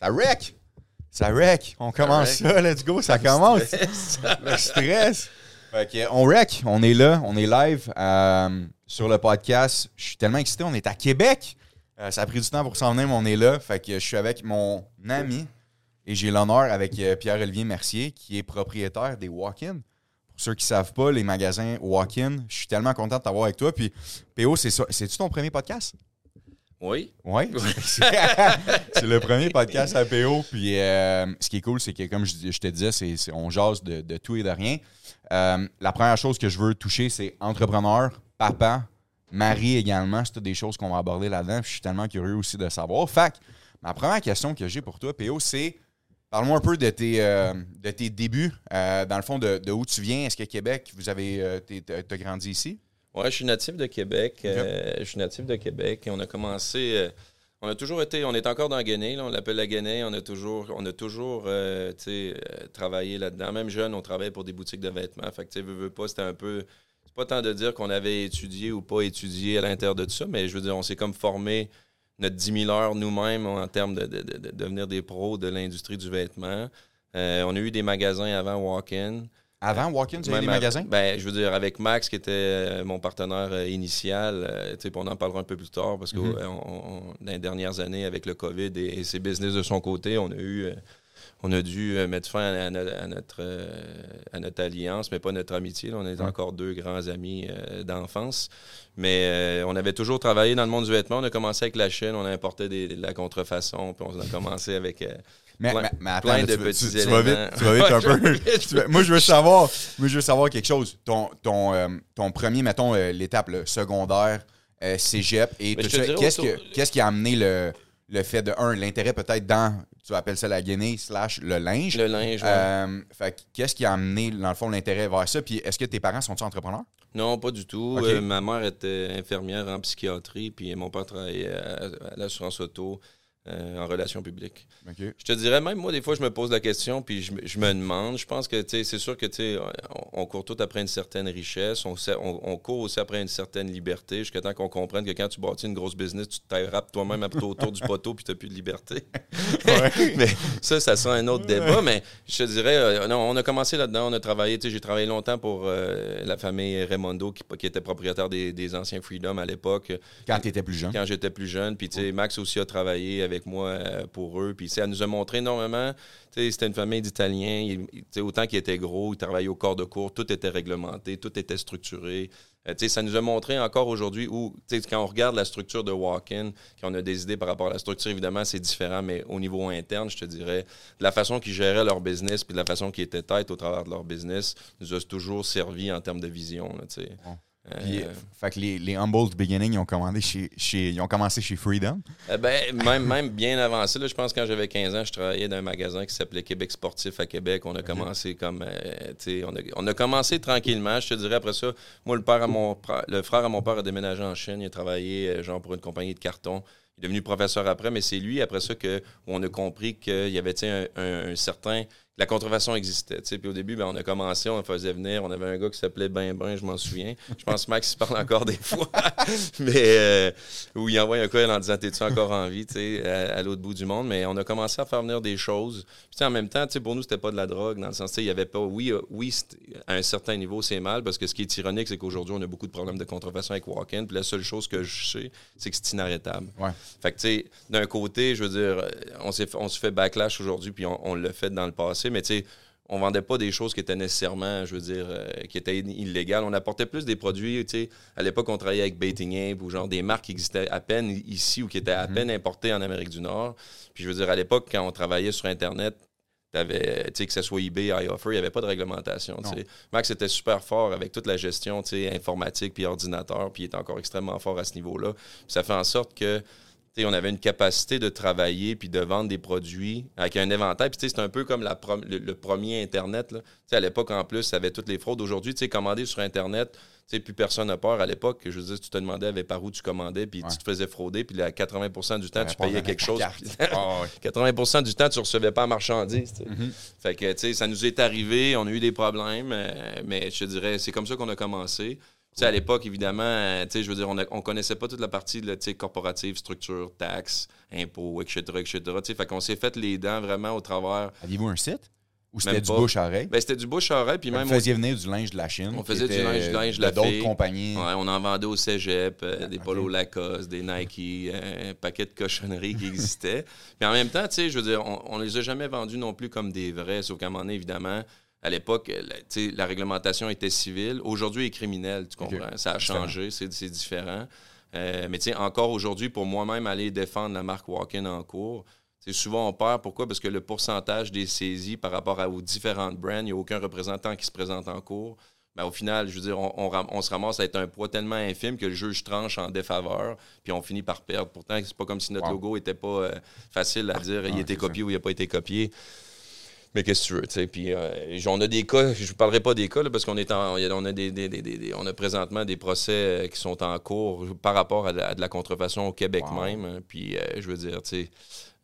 Ça wreck! Ça wreck! On commence ça, let's go, ça commence! Le stress! Fait que, on wreck, on est là, on est live euh, sur le podcast. Je suis tellement excité, on est à Québec. Euh, ça a pris du temps pour s'en venir, mais on est là. Fait que je suis avec mon ami et j'ai l'honneur avec euh, Pierre-Olivier Mercier, qui est propriétaire des Walk-In. Pour ceux qui ne savent pas, les magasins Walk-In, je suis tellement content de t'avoir avec toi. Puis, PO, c'est ça. C'est-tu ton premier podcast? Oui. Oui. c'est le premier podcast à PO. Puis euh, ce qui est cool, c'est que, comme je, je te disais, c'est, on jase de, de tout et de rien. Euh, la première chose que je veux toucher, c'est entrepreneur, papa, mari également. C'est toutes des choses qu'on va aborder là-dedans. Puis je suis tellement curieux aussi de savoir. Que, ma première question que j'ai pour toi, PO, c'est parle-moi un peu de tes, euh, de tes débuts. Euh, dans le fond, de, de où tu viens. Est-ce que Québec, vous avez euh, t'as grandi ici? Ouais, je suis natif de Québec. euh, je suis natif de Québec et on a commencé. euh, on a toujours été. On est encore dans là, on l'appelle la Guinée. On a toujours, on a toujours euh, travaillé là-dedans. Même jeune, on travaillait pour des boutiques de vêtements. Fait que, tu sais, veux, veux pas, c'était un peu. C'est pas tant de dire qu'on avait étudié ou pas étudié à l'intérieur de tout ça, mais je veux dire, on s'est comme formé notre 10 000 heures nous-mêmes en termes de, de- de- de devenir des pros de l'industrie du vêtement. On a eu des magasins avant Walk-In. Avant Walk-In, tu avais des magasins? Ben, je veux dire, avec Max, qui était euh, mon partenaire euh, initial, euh, tu sais, on en parlera un peu plus tard, parce que Mhm. on- on- dans les dernières années, avec le COVID et, et ses business de son côté, on a eu... on a dû mettre fin à, no- à notre, à notre alliance, mais pas notre amitié. là. On est encore deux grands amis d'enfance. Mais euh, on avait toujours travaillé dans le monde du vêtement. On a commencé avec la Chine, on importait des- de la contrefaçon, puis on a commencé avec... euh, Mais, plein- mais- mais attends, plein là, de tu, vas- petits tu- tu vas vite, éléments. tu vas vite un peu. vas- moi, je veux savoir, moi, je veux savoir quelque chose. Ton, ton, euh, ton premier, mettons, euh, l'étape secondaire, euh, cégep, et Mais tout ça, qu'est-ce, autour- que, qu'est-ce qui a amené le, le fait de, un, l'intérêt peut-être dans, tu appelles ça la Guinée, slash le linge. le linge. ouais. Euh, fait que qu'est-ce qui a amené, dans le fond, l'intérêt vers ça? Puis est-ce que tes parents sont-ils entrepreneurs? Non, pas du tout. Ma mère était infirmière en psychiatrie, puis mon père travaillait à, à l'assurance auto euh, en relations publiques. Je te dirais, même moi, des fois, je me pose la question, puis je, me- je me demande. Je pense que, c'est sûr que, on, on court tout après une certaine richesse, on, sait- on, on court aussi après une certaine liberté, jusqu'à temps qu'on comprenne que quand tu bâtis une grosse business, tu te tailles toi-même autour du poteau, puis tu n'as plus de liberté. Mais ça, ça sera un autre débat. Mais je te dirais, euh, non, on a commencé là-dedans, on a travaillé, j'ai travaillé longtemps pour euh, la famille Raimondo, qui, qui était propriétaire des, des anciens Freedom à l'époque Quand tu étais plus jeune. quand j'étais plus jeune. Puis, Max aussi a travaillé avec moi euh, pour eux. Puis, elle nous a montré énormément. C'était une famille d'Italiens. Autant qu'ils étaient gros, ils travaillaient au corps de cours. Tout était réglementé, tout était structuré. Euh, ça nous a montré encore aujourd'hui où, quand on regarde la structure de Walk-In, quand on a des idées par rapport à la structure, évidemment, c'est différent, mais au niveau interne, je te dirais, la façon qu'ils géraient leur business puis de la façon qu'ils étaient tête au travers de leur business, nous a toujours servi en termes de vision, là, Euh, Puis, euh, fait que les, les Humble Beginning, ils ont, commandé chez, chez, ils ont commencé chez Freedom. Eh ben, même, même bien avancé. Là, je pense que quand j'avais 15 ans, je travaillais dans un magasin qui s'appelait Québec Sportif à Québec. On a commencé comme. euh, on, a, on a commencé tranquillement. Je te dirais après ça, moi, le, père à mon, le frère à mon père a déménagé en Chine. Il a travaillé euh, genre pour une compagnie de carton. Il est devenu professeur après, mais c'est lui, après ça, que, où on a compris qu'il y avait un- un certain. La contrefaçon existait. Puis au début, ben, on a commencé, on faisait venir. On avait un gars qui s'appelait Ben Ben, je m'en souviens. Je pense que Max il parle encore des fois. mais euh, où il envoie un courriel en disant T'es-tu encore en vie à, à l'autre bout du monde. Mais on a commencé à faire venir des choses. Puis, en même temps, pour nous, c'était pas de la drogue, dans le sens, il y avait pas. Oui, euh, oui à un certain niveau, c'est mal, parce que ce qui est ironique, c'est qu'aujourd'hui, on a beaucoup de problèmes de contrefaçon avec Walk-In. Puis la seule chose que je sais, c'est que c'est inarrêtable. Ouais. Fait que, tu sais, d'un côté, je veux dire, on, se fait backlash aujourd'hui, puis on, on l'a fait dans le passé, mais tu sais, on vendait pas des choses qui étaient nécessairement, je veux dire, euh, qui étaient illégales. On apportait plus des produits, tu sais, à l'époque, on travaillait avec Baiting Ape ou genre des marques qui existaient à peine ici ou qui étaient à peine importées en Amérique du Nord. Puis je veux dire, à l'époque, quand on travaillait sur Internet, sais, que ce soit eBay, iOffer, il n'y avait pas de réglementation. Max était super fort avec toute la gestion informatique puis ordinateur, puis il est encore extrêmement fort à ce niveau-là. Ça fait en sorte que on avait une capacité de travailler puis de vendre des produits avec un éventail. Puis c'est un peu comme la le, le premier Internet. Là. À l'époque, en plus, ça avait toutes les fraudes. Aujourd'hui, tu sais, commander sur Internet, plus personne n'a peur. À l'époque, je veux dire, tu te demandais avec par où tu commandais, puis Ouais. tu te faisais frauder, puis là, 80% du temps, tu payais quelque chose. puis- Ah ouais. 80% du temps, tu recevais pas la marchandise. Mhm. Fait que, sais, ça nous est arrivé, on a eu des problèmes, euh, mais je te dirais, c'est comme ça qu'on a commencé. À l'époque, évidemment, je veux dire, on, ne connaissait pas toute la partie de, corporative, structure, taxes, impôts, etc., etc. Fait qu'on s'est fait les dents vraiment au travers. Aviez-vous un site? Ou c'était du bouche à oreille? Ben, c'était du bouche à oreille. Puis même vous faisiez venir du linge de la Chine. On faisait du linge, du linge de la D'autres compagnies. Ouais, on en vendait au cégep, euh, des polos Lacoste, des Nike, euh, un paquet de cochonneries qui existaient. puis en même temps, tu sais, je veux dire, on, ne les a jamais vendus non plus comme des vrais, sauf qu'à un moment donné, évidemment, à l'époque, la, la réglementation était civile. Aujourd'hui, elle est criminelle, tu comprends? Ça a changé, c'est différent. Euh, mais tu sais, encore aujourd'hui, pour moi-même aller défendre la marque Walk-in en cours, c'est souvent on perd. Pourquoi? Parce que le pourcentage des saisies par rapport aux différentes brands, il n'y a aucun représentant qui se présente en cours. Ben, au final, je veux dire, on, se ramasse à être un poids tellement infime que le juge tranche en défaveur, puis on finit par perdre. Pourtant, c'est pas comme si notre logo n'était pas euh, facile à dire, il a été copié ou il n'a pas été copié. Mais qu'est-ce que tu veux, tu Puis euh, on a des cas, je ne parlerai pas des cas, parce qu'on est on a des, on a présentement des procès euh, qui sont en cours par rapport à de la, contrefaçon au Québec même. Hein. puis je veux dire, tu sais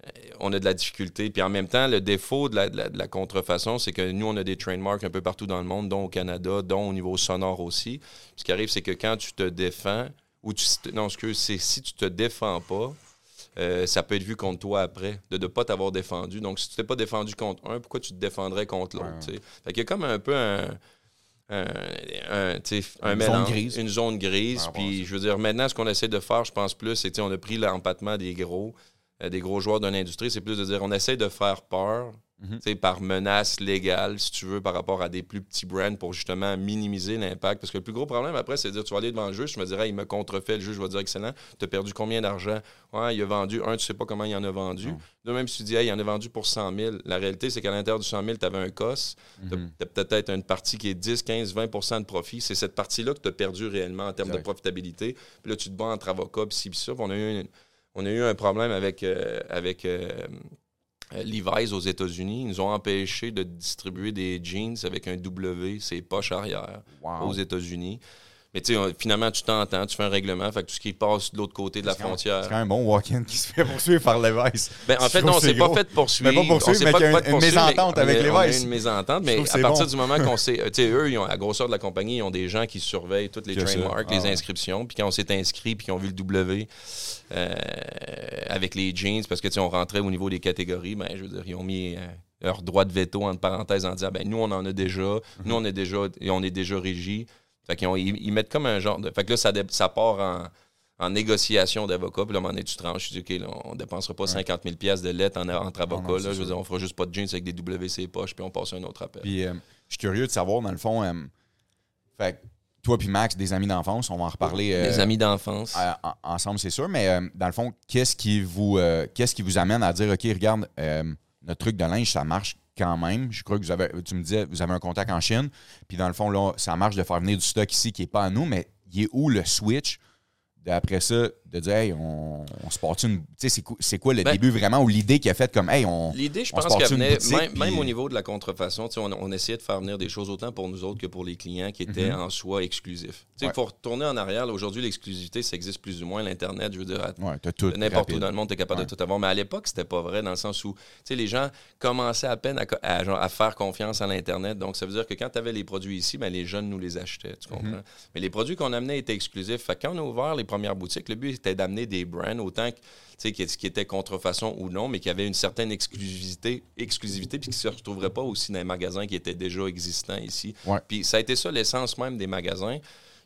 euh, on a de la difficulté. Puis en même temps, le défaut de la, contrefaçon, c'est que nous, on a des trademarks un peu partout dans le monde, dont au Canada, dont au niveau sonore aussi. ce qui arrive, c'est que quand tu te défends, ou tu. Non, que c'est si tu te défends pas, euh, ça peut être vu contre toi après, de ne pas t'avoir défendu. Donc, si tu t'es pas défendu contre un, pourquoi tu te défendrais contre l'autre? Fait qu'il y a comme un peu un. un, une mélange, zone grise. une zone grise. Puis, je veux dire, maintenant, ce qu'on essaie de faire, je pense plus, c'est on a pris l'empattement des gros. Euh, des gros joueurs de l'industrie, c'est plus de dire on essaie de faire peur mhm. par menace légale, si tu veux, par rapport à des plus petits brands pour justement minimiser l'impact. Parce que le plus gros problème après, c'est de dire tu vas aller devant le juge, tu me dirais il me contrefait, le juge va dire excellent, tu as perdu combien d'argent? Ouais, il a vendu, un, tu sais pas comment il en a vendu. Deux, même si tu dis il en a vendu pour 100 000, la réalité, c'est qu'à l'intérieur du 100 000, tu avais un COS, tu as, peut-être une partie qui est 10, 15, 20% de profit. C'est cette partie-là que tu as perdu réellement en termes de profitabilité. Puis là, tu te bats entre avocats, puis ci, puis ça. on a eu une on a eu un problème avec, euh, avec euh, euh, Levi's aux États-Unis. Ils nous ont empêché de distribuer des jeans avec un W, c'est poche arrière, aux États-Unis. Mais tu sais, finalement, tu t'entends, tu fais un règlement, fait que tout ce qui passe de l'autre côté de la frontière. C'est quand même un bon walk-in qui se fait poursuivre par Levi's. Ben, en fait, non, c'est pas fait poursuivre. Mais pas poursuivre, mais il y a une, mésentente avec a une mésentente, mais à partir du moment qu'on sait. Tu sais, eux, ils ont, à la grosseur de la compagnie, ils ont des gens qui surveillent toutes les trademarks, les ah inscriptions. Puis quand on s'est inscrit, puis qu'ils ont vu le W euh, avec les jeans, parce que tu sais, on rentrait au niveau des catégories, ben, je veux dire, ils ont mis. Euh, leur droit de veto entre parenthèses en disant ben nous on en a déjà, nous on est déjà on est déjà régi. Fait qu'ils ils, mettent comme un genre de. Fait que là, ça, ça part en, négociation d'avocat. Puis là, à un moment donné, tu tranches. Tu dis, OK, on ne dépensera pas 50 000 de lettres en, entre avocats. là, je veux dire, on fera juste pas de jeans avec des WC poches, puis on passe à un autre appel. Puis, euh, je suis curieux de savoir, dans le fond, euh, fait toi puis Max, des amis d'enfance, on va en reparler. des euh, amis d'enfance. ensemble, c'est sûr. Mais dans le fond, qu'est-ce qui vous qu'est-ce qui vous amène à dire OK, regarde, notre truc de linge, ça marche quand même. Je crois que vous avez, tu me disais, vous avez un contact en Chine. Puis dans le fond, là, ça marche de faire venir du stock ici qui n'est pas à nous, mais il est où le switch? D'après ça, de dire, hey, on, se porte une. Tu sais, c'est quoi, le ben début vraiment ou l'idée qui a fait comme, hey, on. L'idée, je pense qu'elle venait, même, au niveau de la contrefaçon, on, on essayait de faire venir des choses autant pour nous autres que pour les clients qui étaient mhm. en soi exclusifs. Tu sais, faut retourner en arrière. Aujourd'hui, l'exclusivité, ça existe plus ou moins. L'Internet, je veux dire, n'importe où dans le monde, tu es capable de tout avoir. Mais à l'époque, c'était pas vrai dans le sens où, tu sais, les gens commençaient à peine à, faire confiance à l'Internet. Donc, ça veut dire que quand tu avais les produits ici, ben, les jeunes nous les achetaient. Tu mhm. comprends? Mais les produits qu'on amenait étaient exclusifs. Fait quand on a ouvert les premières boutiques, le but était d'amener des brands autant que qui, qui était contrefaçon ou non, mais qui avait une certaine exclusivité, exclusivité puis qui ne se retrouverait pas aussi dans les magasins qui étaient déjà existants ici. Puis ça a été ça l'essence même des magasins.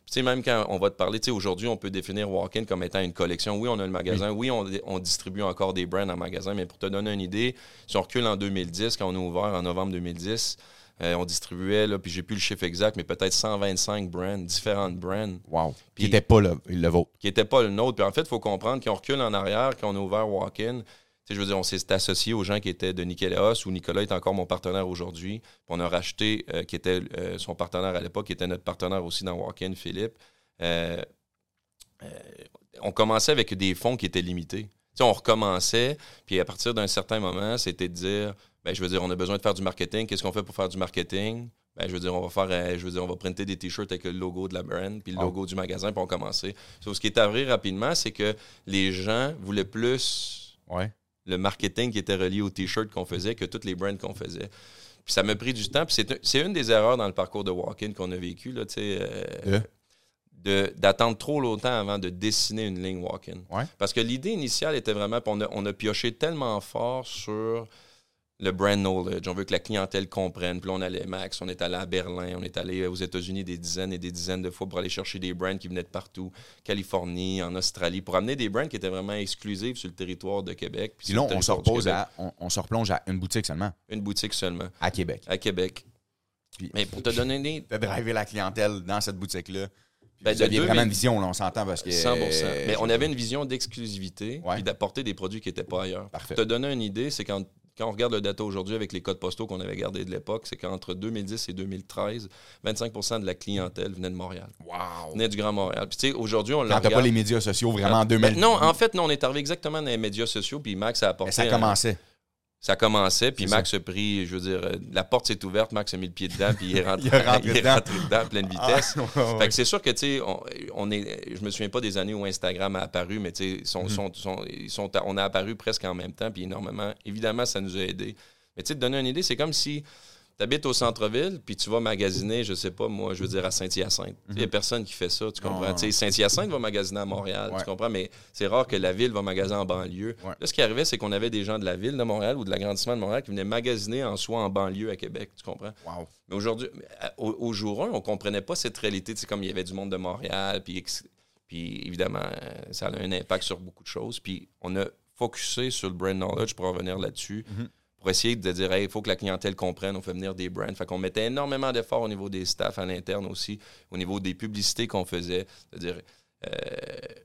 sais, même quand on va te parler, aujourd'hui, on peut définir Walk-in comme étant une collection. Oui, on a le magasin. Oui, on, on, distribue encore des brands en magasin. Mais pour te donner une idée, si on recule en 2010, quand on a ouvert en novembre 2010, euh, on distribuait, là, puis j'ai plus le chiffre exact, mais peut-être 125 brands, différentes brands. Wow. qui n'étaient pas le, le, vôtre. Qui n'étaient pas le nôtre. Puis en fait, il faut comprendre qu'on recule en arrière, quand on a ouvert Walk-in. Je veux dire, on s'est associé aux gens qui étaient de Nicolas, où Nicolas est encore mon partenaire aujourd'hui. On a racheté, euh, qui était euh, son partenaire à l'époque, qui était notre partenaire aussi dans Walk-in, Philippe. on commençait avec des fonds qui étaient limités. on recommençait, puis à partir d'un certain moment, c'était de dire ben, je veux dire, on a besoin de faire du marketing. Qu'est-ce qu'on fait pour faire du marketing? Ben, je veux dire, on va faire, euh, je veux dire, on va printer des t-shirts avec le logo de la brand, puis le ah. logo du magasin, puis on commencer. Sauf ce qui est arrivé rapidement, c'est que les gens voulaient plus le marketing qui était relié aux t-shirts qu'on faisait que toutes les brands qu'on faisait. Puis ça m'a pris du temps. Puis c'est une des erreurs dans le parcours de Walk-in qu'on a vécu. Là, euh, d'attendre trop longtemps avant de dessiner une ligne walk-in. Parce que l'idée initiale était vraiment, on a, on a pioché tellement fort sur le brand knowledge. On veut que la clientèle comprenne. Puis là, on allait Max, on est allé à Berlin, on est allé aux États-Unis des dizaines et des dizaines de fois pour aller chercher des brands qui venaient de partout, Californie, en Australie, pour amener des brands qui étaient vraiment exclusifs sur le territoire de Québec. Puis, là, on se, repose à, on, se replonge à une boutique seulement. Une boutique seulement. À Québec. À Québec. Mais pour te donner une De driver la clientèle dans cette boutique-là. Ben, vous aviez vraiment une vision, là, on s'entend parce que. 100 Mais on avait une vision d'exclusivité et d'apporter des produits qui n'étaient pas ailleurs. Parfait. Pour te donner une idée, c'est quand quand on regarde le data aujourd'hui avec les codes postaux qu'on avait gardés de l'époque, c'est qu'entre 2010 et 2013, 25% de la clientèle venait de Montréal. Wow! Venait du Grand Montréal. Puis tu sais, aujourd'hui, on l'a. pas les médias sociaux vraiment en 2010. Ben, non, en fait, non, on est arrivé exactement dans les médias sociaux, puis Max a apporté. ça commençait ça commençait, puis Max a pris, je veux dire, euh, la porte s'est ouverte, Max a mis le pied dedans, puis il est rentré, il est rentré, dedans. à pleine ah, vitesse. fait que c'est sûr que, tu sais, on, est, je me souviens pas des années où Instagram a apparu, mais tu sais, mm-hmm. sont, on a apparu presque en même temps, puis énormément. Évidemment, ça nous a aidés. Mais tu sais, te donner une idée, c'est comme si tu habites au centre-ville, puis tu vas magasiner, je sais pas, moi, je veux dire, à Saint-Hyacinthe. Il n'y a mhm. personne qui fait ça, tu comprends? Saint-Hyacinthe va magasiner à Montréal, tu comprends? Mais c'est rare que la ville va magasiner en banlieue. Là, ce qui arrivait, c'est qu'on avait des gens de la ville de Montréal ou de l'agrandissement de Montréal qui venaient magasiner en soi en banlieue à Québec, tu comprends? Mais aujourd'hui, au, jour 1, on comprenait pas cette réalité, tu sais, comme il y avait du monde de Montréal, puis, puis évidemment, ça a un impact sur beaucoup de choses. Puis on a focusé sur le brand knowledge pour revenir là-dessus. Mhm pour essayer de dire, il faut que la clientèle comprenne, on fait venir des brands. Fait qu'on mettait énormément d'efforts au niveau des staffs à l'interne aussi, au niveau des publicités qu'on faisait. C'est-à-dire, il euh,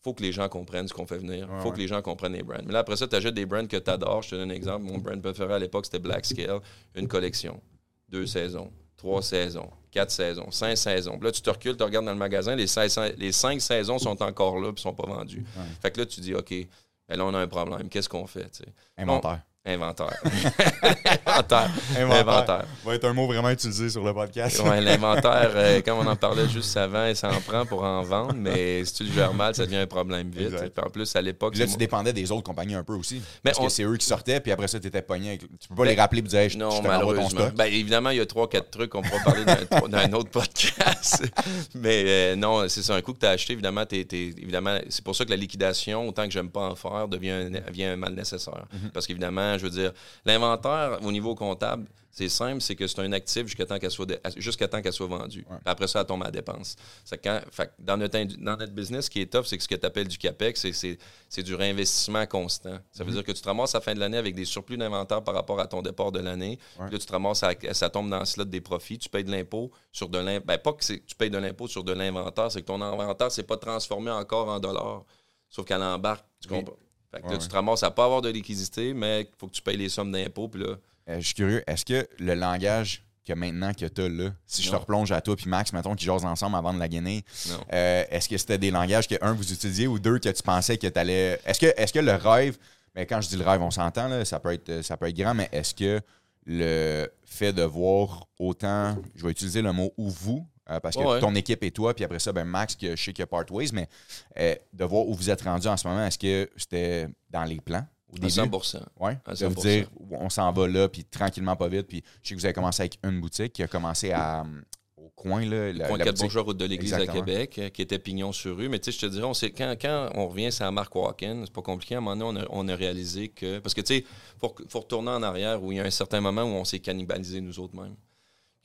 faut que les gens comprennent ce qu'on fait venir. Il faut que les gens comprennent les brands. Mais là, après ça, tu achètes des brands que tu adores. Je te donne un exemple. Mon brand préféré à l'époque, c'était Black Scale. Une collection. Deux saisons. Trois saisons. Quatre saisons. Cinq saisons. là, tu te recules, tu regardes dans le magasin. Les, les cinq saisons sont encore là et ne sont pas vendues. Fait que là, tu dis, OK, ben là, on a un problème. Qu'est-ce qu'on fait? Inventaire. Inventaire. inventaire. Inventaire. Va être un mot vraiment utilisé sur le podcast. l'inventaire, euh, comme on en parlait juste avant, ça en prend pour en vendre, mais si tu le gères mal, ça devient un problème vite. en plus, à l'époque. Là, tu dépendais des autres compagnies un peu aussi. parce que c'est eux qui sortaient, puis après ça, tu étais pogné. Tu peux pas les rappeler et dire, je, non, je te malheureusement. Ben, évidemment, il y a trois, quatre trucs qu'on pourra parler d'un autre podcast. mais euh, non, c'est un coup que tu as acheté. Évidemment, évidemment c'est pour ça que la liquidation, autant que j'aime pas en faire, devient, devient un mal nécessaire. Mm-hmm. Parce qu'évidemment, je veux dire, l'inventaire au niveau comptable, c'est simple, c'est que c'est un actif jusqu'à temps qu'elle soit, jusqu'à temps qu'elle soit vendue. Après ça, elle tombe à dépense. Quand, dans, notre, dans notre business, ce qui est tough, c'est que ce que tu appelles du CAPEX, c'est, du réinvestissement constant. Ça veut mm-hmm. dire que tu te ramasses à la fin de l'année avec des surplus d'inventaire par rapport à ton départ de l'année. Là, tu te ramasses, à, ça tombe dans le slot des profits. Tu payes de l'impôt sur de l'inventaire. Ben, pas que tu payes de l'impôt sur de l'inventaire, c'est que ton inventaire, c'est pas transformé encore en dollars. Sauf qu'elle embarque. Tu comprends? Fait que là, tu te ramasses à pas avoir de liquidité, mais il faut que tu payes les sommes d'impôts. Puis là. Euh, je suis curieux, est-ce que le langage que maintenant que tu as là, si je te replonge à toi puis Max, mettons, qui jasent ensemble avant de la gagner, euh, est-ce que c'était des langages que, un, vous utilisiez ou deux, que tu pensais que tu allais. Est-ce que, est que le rêve, mais quand je dis le rêve, on s'entend, là, ça, peut être, ça peut être grand, mais est-ce que le fait de voir autant, je vais utiliser le mot ou vous, euh, parce que ton équipe et toi, puis après ça, ben Max, que je sais qu'il y a Partways, mais euh, de voir où vous êtes rendu en ce moment, est-ce que c'était dans les plans? Au début? À 100 Oui. De vous dire, on s'en va là, puis tranquillement, pas vite. Puis je sais que vous avez commencé avec une boutique qui a commencé à, au coin. Là, la, coin 4 Bourgeois, route de l'Église à Québec, euh, qui était pignon sur rue. Mais tu sais, je te dirais, on quand, quand on revient sur la marque Walken, c'est pas compliqué. À un moment donné, on a, réalisé que. Parce que tu sais, il faut, retourner en arrière où il y a un certain moment où on s'est cannibalisé nous autres mêmes.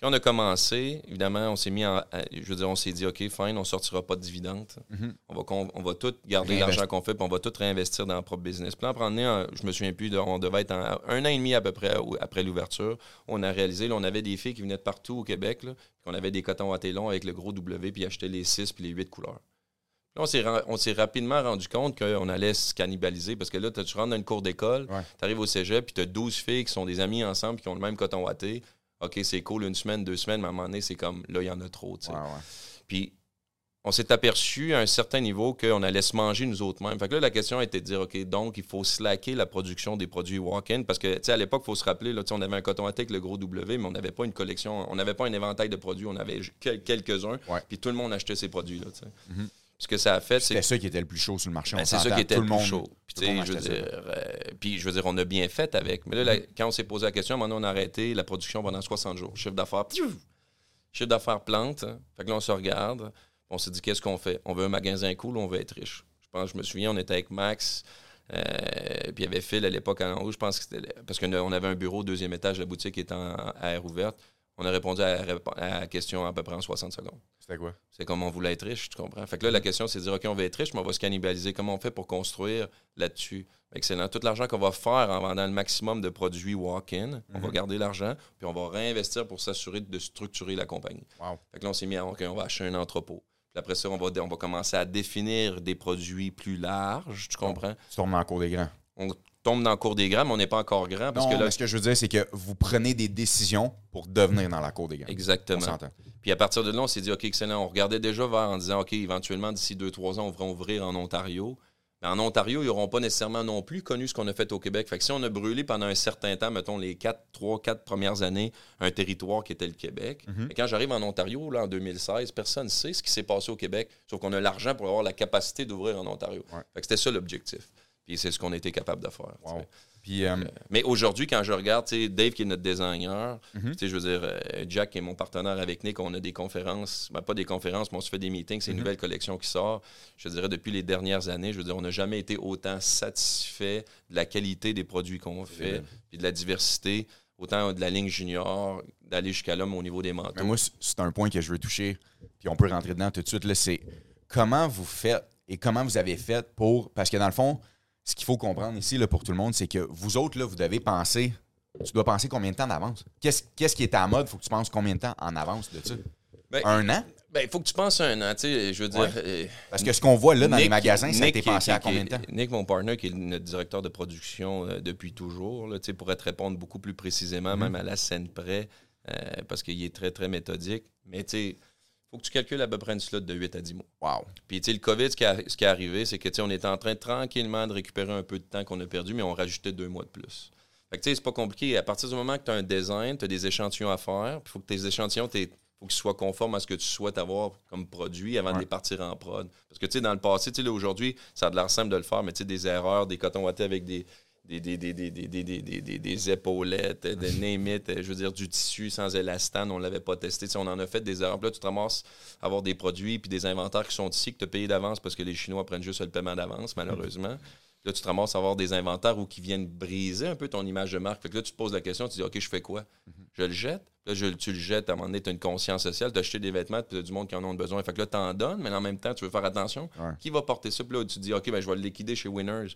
Quand on a commencé, évidemment, on s'est mis en. Je veux dire, on s'est dit, OK, fine, on sortira pas de dividendes. Mhm. on, va, on va tout garder l'argent qu'on fait, puis on va tout réinvestir dans le propre business. Puis là, en je me souviens plus, on devait être un an et demi à peu près après l'ouverture. On a réalisé, là, on avait des filles qui venaient de partout au Québec, là, on avait des cotons à longs avec le gros W, puis achetaient les 6 puis les 8 couleurs. Là, on s'est, rapidement rendu compte qu'on allait se cannibaliser parce que là, tu rentres dans une cour d'école, tu arrives au cégep, puis tu as 12 filles qui sont des amis ensemble, qui ont le même coton watté. OK, c'est cool une semaine, deux semaines, mais à un moment donné, c'est comme là, il y en a trop. Puis on s'est aperçu à un certain niveau qu'on allait se manger nous autres mêmes. Fait que là, la question était de dire, OK, donc il faut slacker la production des produits walk-in parce que, tu sais, à l'époque, il faut se rappeler, là, on avait un coton à avec le gros W, mais on n'avait pas une collection, on n'avait pas un éventail de produits, on avait quelques-uns, puis tout le monde achetait ces produits-là, mm-hmm. Ce que ça a fait, c'est. ça qui était le plus chaud sur le marché. Ben, c'est ça qui était le, plus chaud. Puis, je veux dire, euh, puis, je veux dire, on a bien fait avec. Mais là, quand on s'est posé la question, maintenant, on a arrêté la production pendant 60 jours. Chiffre d'affaires, chiffre d'affaires plante. Fait que là, on se regarde. On s'est dit, qu'est-ce qu'on fait? On veut un magasin cool ou on veut être riche? Je pense, je me souviens, on était avec Max, euh, puis il y avait Phil à l'époque en haut. Je pense que c'était parce qu'on avait un bureau au deuxième étage, la boutique était en, à air ouverte. On a répondu à, la question à peu près en 60 secondes. C'était quoi? C'est comme on voulait être riche, tu comprends? Fait que là, la question, c'est de dire, OK, on veut être riche, mais on va se cannibaliser. Comment on fait pour construire là-dessus? Excellent. Tout l'argent qu'on va faire en vendant le maximum de produits walk-in, on va mhm. garder l'argent, puis on va réinvestir pour s'assurer de structurer la compagnie. Fait que là, on s'est mis à, OK, on va acheter un entrepôt. Puis après ça, on va, on va commencer à définir des produits plus larges, tu comprends? Tu dans le cours des grands tombe dans le cours des grands, mais on n'est pas encore grand. Parce que là, ce que je veux dire, c'est que vous prenez des décisions pour devenir dans la cour des grands. Exactement. Puis à partir de là, on s'est dit, OK, excellent. On regardait déjà vers en disant, OK, éventuellement, d'ici deux, trois ans, on va ouvrir en Ontario. Mais en Ontario, ils n'auront pas nécessairement non plus connu ce qu'on a fait au Québec. Fait que si on a brûlé pendant un certain temps, mettons les quatre, trois, quatre premières années, un territoire qui était le Québec, et quand j'arrive en Ontario, là, en 2016, personne ne sait ce qui s'est passé au Québec, sauf qu'on a l'argent pour avoir la capacité d'ouvrir en Ontario. Fait que c'était ça l'objectif. Puis c'est ce qu'on été capable de faire. Puis, euh, mais aujourd'hui, quand je regarde, Dave qui est notre designer, mhm. je veux dire, euh, Jack qui est mon partenaire avec Nick, on a des conférences, ben, pas des conférences, mais on se fait des meetings, c'est une mhm. nouvelle collection qui sort. Je dirais depuis les dernières années, je veux dire, on n'a jamais été autant satisfait de la qualité des produits qu'on fait, puis de la diversité, autant de la ligne junior, d'aller jusqu'à l'homme au niveau des manteaux. Mais moi, c'est un point que je veux toucher, puis on peut rentrer dedans tout de suite, c'est comment vous faites et comment vous avez fait pour. Parce que dans le fond, ce qu'il faut comprendre ici là, pour tout le monde, c'est que vous autres, là, vous devez penser. Tu dois penser combien de temps d'avance? Qu'est-ce qui est à mode? Il faut que tu penses combien de temps en avance de ça? Ben, un an? Ben, il faut que tu penses un an, tu sais, je veux dire... Euh, Parce que ce qu'on voit là dans les magasins, ça a été pensé à combien de temps? Nick, mon partner, qui est notre directeur de production euh, depuis toujours, là, pourrait te répondre beaucoup plus précisément, mm-hmm. même à la scène près, euh, parce qu'il est très, très méthodique. Mais tu sais faut que tu calcules à peu près une slot de 8 à 10 mois. Wow. Puis, tu sais, le COVID, ce qui, ce qui est arrivé, c'est que, tu sais, on était en train tranquillement de récupérer un peu de temps qu'on a perdu, mais on rajoutait deux mois de plus. Fait que, tu sais, c'est pas compliqué. À partir du moment que tu as un design, tu as des échantillons à faire, puis il faut que tes échantillons, il faut qu'ils soient conformes à ce que tu souhaites avoir comme produit avant de les partir en prod. Parce que, tu sais, dans le passé, tu sais, aujourd'hui, ça a l'air simple de le faire, mais tu sais, des erreurs, des cotons wattés avec des, des, des, des, des, épaulettes, name je veux dire, du tissu sans élastane, on ne l'avait pas testé. on en a fait des erreurs. là, tu te ramasses à avoir des produits puis des inventaires qui sont ici, que tu as payé d'avance parce que les Chinois prennent juste le paiement d'avance, malheureusement. Là, tu te ramasses à avoir des inventaires où qui viennent briser un peu ton image de marque. Fait que là, tu te poses la question, tu dis, OK, je fais quoi? Je le jette. Là, je, tu le jettes, à un moment donné, tu as une conscience sociale, tu as acheté des vêtements, tu as du monde qui en ont besoin. Fait que là, tu en donnes, mais en même temps, tu veux faire attention. Qui va porter ça? Puis là, tu dis, OK, ben, je vais le liquider chez Winners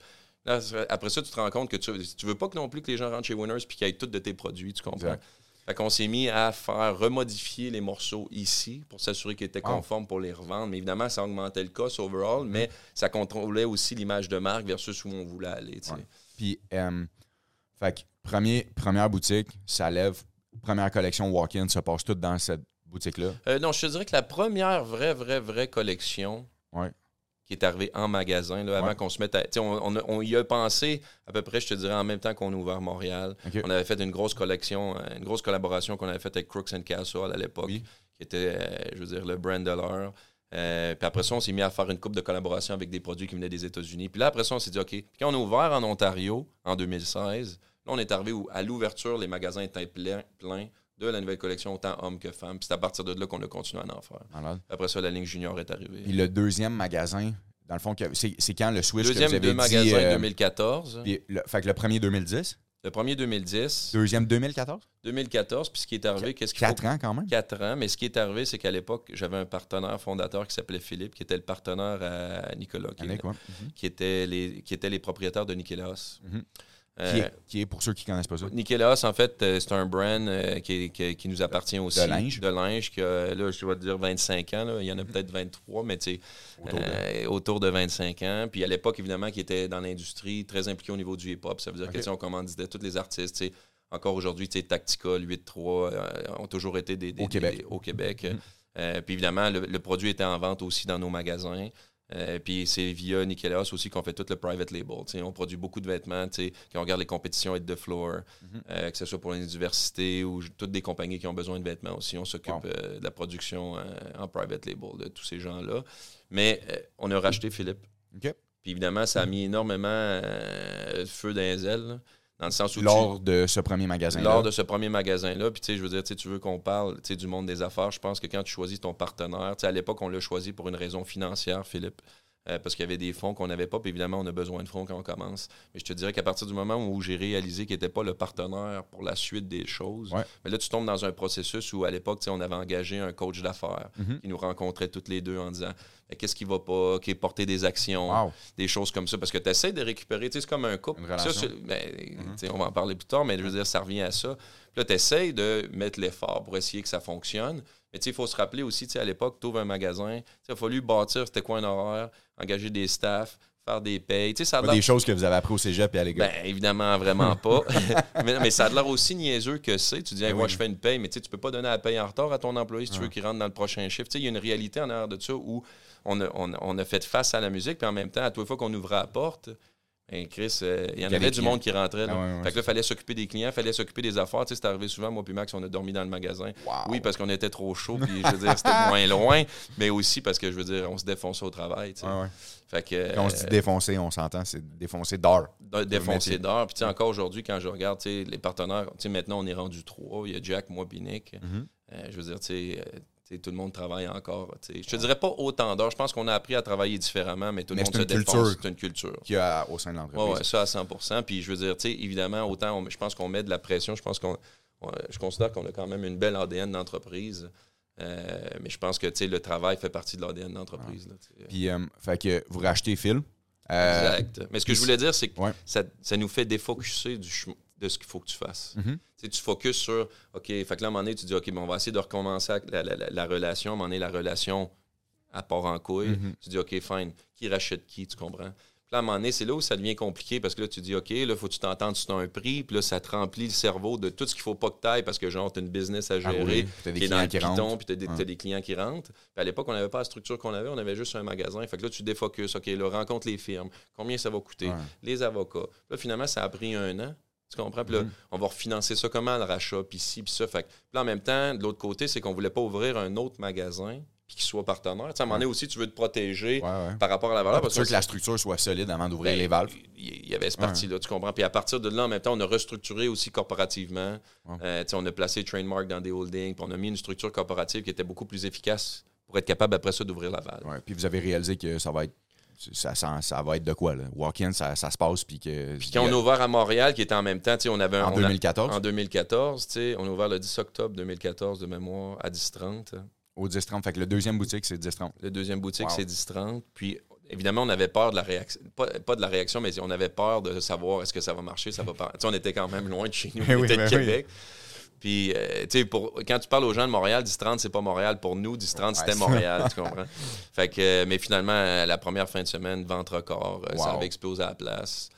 après ça, tu te rends compte que tu, tu veux pas que non plus que les gens rentrent chez Winners puis qu'ils aient tous de tes produits, tu comprends? Fait qu'on s'est mis à faire remodifier les morceaux ici pour s'assurer qu'ils étaient conformes pour les revendre. Mais évidemment, ça augmentait le cost overall, mais mm. ça contrôlait aussi l'image de marque versus où on voulait aller. Puis, euh, fait premier, première boutique, ça lève. Première collection walk-in, ça passe tout dans cette boutique-là? Euh, non, je te dirais que la première vraie, vraie, vraie collection, ouais qui est arrivé en magasin, là, avant qu'on se mette à. On, on, y a pensé à peu près, je te dirais, en même temps qu'on a ouvert Montréal. On avait fait une grosse collection, euh, une grosse collaboration qu'on avait faite avec Crooks and Castle à l'époque, qui était, euh, je veux dire, le brand de l'heure. Euh, puis après ça, on s'est mis à faire une coupe de collaboration avec des produits qui venaient des États-Unis. Puis là, après ça, on s'est dit, OK. Puis quand on a ouvert en Ontario en 2016, là, on est arrivé où, à l'ouverture, les magasins étaient pleins. De la nouvelle collection, autant hommes que femmes. Puis c'est à partir de là qu'on a continué à en faire. Après ça, la ligne junior est arrivée. Puis le deuxième magasin, dans le fond, c'est quand le switch Deuxième que vous avez magasin 2014. Euh, puis le, fait que le premier 2010. Le premier 2010. Deuxième 2014? 2014. Puis ce qui est arrivé, qu'est-ce qu'il Quatre ans quand même? Quatre ans. Mais ce qui est arrivé, c'est qu'à l'époque, j'avais un partenaire fondateur qui s'appelait Philippe, qui était le partenaire à Nicolas, qui, qui, était, les, qui était les propriétaires de Nicolas. Mhm. Euh, qui, est, pour ceux qui ne connaissent pas ça? Nicolas, en fait, euh, c'est un brand euh, qui, qui, nous appartient aussi. De linge? De linge, qui a, là, je dois te dire 25 ans. Là. Il y en a peut-être 23, mais tu sais, autour, autour, de 25 ans. Puis à l'époque, évidemment, qui était dans l'industrie, très impliqué au niveau du hip-hop. Ça veut dire okay. que, on commanditait tous les artistes. Encore aujourd'hui, Tactical, 8-3 ont toujours été des, au Québec. au Québec. Mm-hmm. puis évidemment, le, produit était en vente aussi dans nos magasins. Euh, puis c'est via Nicolas aussi qu'on fait tout le private label. on produit beaucoup de vêtements. Quand on regarde les compétitions et de floor, mhm. euh, que ce soit pour l'université ou toutes des compagnies qui ont besoin de vêtements aussi, on s'occupe euh, de la production en private label de tous ces gens-là. Mais on a racheté Philippe. Puis évidemment, ça a mis énormément de feu dans les ailes. Dans le sens où lors de ce premier magasin Lors de ce premier magasin-là. Puis, tu sais, je veux dire, tu veux qu'on parle du monde des affaires. Je pense que quand tu choisis ton partenaire, tu sais, à l'époque, on l'a choisi pour une raison financière, Philippe. Euh, parce qu'il y avait des fonds qu'on n'avait pas. Puis évidemment, on a besoin de fonds quand on commence. Mais je te dirais qu'à partir du moment où j'ai réalisé qu'il n'était pas le partenaire pour la suite des choses, mais là, tu tombes dans un processus où à l'époque, on avait engagé un coach d'affaires mm-hmm. qui nous rencontrait toutes les deux en disant qu'est-ce qui va pas, qui est porter des actions, des choses comme ça. Parce que tu essaies de récupérer, c'est comme un couple. Ben, mm-hmm. On va en parler plus tard, mais je veux dire, ça revient à ça. Puis là, tu essaies de mettre l'effort pour essayer que ça fonctionne. Mais il faut se rappeler aussi, à l'époque, tu ouvres un magasin, il a fallu bâtir c'était quoi un horaire, engager des staffs, faire des payes. Ça a des choses que vous avez appris au cégep et à l'école. Ben, évidemment, vraiment pas. mais, ça a l'air aussi niaiseux que c'est. Tu dis, moi, je fais une paye, mais tu peux pas donner la paye en retard à ton employé si tu veux qu'il rentre dans le prochain chiffre. Il y a une réalité en arrière de ça où on a, on, a, fait face à la musique, puis en même temps, à toute fois qu'on ouvrait la porte, Chris, euh, il y en avait du monde qui rentrait. Là. fait que là, il fallait s'occuper des clients, il fallait s'occuper des affaires. Tu sais, c'est arrivé souvent, moi puis Max, on a dormi dans le magasin. Oui, parce qu'on était trop chaud, puis je veux dire, c'était moins loin, mais aussi parce que, je veux dire, on se défonçait au travail. Tu sais. fait que, quand on se dit défoncer, on s'entend, c'est défoncer d'or. Défoncer d'or. Puis, tu sais, encore aujourd'hui, quand je regarde, tu sais, les partenaires, tu sais, maintenant, on est rendu trois. Il y a Jack, moi, puis Nick. Mm-hmm. Euh, je veux dire, tu sais, euh, tout le monde travaille encore. Je te dirais pas autant d'heures. Je pense qu'on a appris à travailler différemment, mais tout le monde se défonce. C'est une culture. Qui a au sein de l'entreprise. Oui, ça à 100% Puis je veux dire, évidemment, autant je pense qu'on met de la pression. Je pense qu'on je considère qu'on a quand même une belle ADN d'entreprise. Euh, mais je pense que le travail fait partie de l'ADN d'entreprise. Puis, euh, fait que vous rachetez Phil. Euh, exact. Mais ce que je voulais dire, c'est que ça, ça, nous fait défocuser du chemin de ce qu'il faut que tu fasses. Mm-hmm. Tu focuses sur, OK, fait que là, à un moment donné, tu dis, OK, on va essayer de recommencer la, relation. À un moment donné, la relation, à part en couille. Mm-hmm. Tu dis, OK, fine, qui rachète qui, tu comprends? Puis là, à un moment donné, c'est là où ça devient compliqué parce que là, tu dis, OK, là, faut que tu t'entendes sur un prix. Puis là, ça te remplit le cerveau de tout ce qu'il faut pas que tu ailles parce que, genre, tu as une business à ah gérer. tu as des clients qui rentrent. Puis tu as, des clients qui rentrent. Puis à l'époque, on n'avait pas la structure qu'on avait. On avait juste un magasin. Fait que là, tu défocuses. OK, là, rencontre les firmes. Combien ça va coûter? Les avocats. Là, finalement, ça a pris un an. Tu comprends? Puis là, mm-hmm. on va refinancer ça comment, le rachat, puis ci, puis ça. Fait là, en même temps, de l'autre côté, c'est qu'on voulait pas ouvrir un autre magasin puis qu'il soit partenaire. Tu sais, à un moment donné aussi, tu veux te protéger par rapport à la valeur. parce que, que la structure soit solide avant d'ouvrir ben, les valves. Il y avait cette partie-là, tu comprends? Puis à partir de là, en même temps, on a restructuré aussi corporativement. Euh, tu sais, on a placé Trademark dans des holdings, puis on a mis une structure corporative qui était beaucoup plus efficace pour être capable après ça d'ouvrir la valve. Puis vous avez réalisé que ça va être ça, ça, va être de quoi, là? Walk-in, ça, ça, se passe, puis que... Puis quand on a ouvert à Montréal, qui était en même temps, on avait... Un, en 2014? en 2014, on a ouvert le 10 octobre 2014, de mémoire, à 10-30. Au 10-30, fait que le deuxième boutique, c'est 10-30. Le deuxième boutique, c'est 10-30, puis... Évidemment, on avait peur de la réaction. Pas, de la réaction, mais on avait peur de savoir est-ce que ça va marcher, ça va pas. on était quand même loin de chez nous, on était de Québec. Puis, euh, tu sais, quand tu parles aux gens de Montréal, 10-30, c'est pas Montréal. Pour nous, 10-30, c'était Montréal, tu comprends? Fait que, euh, mais finalement, la première fin de semaine, ventre record, euh, ça avait explosé à la place.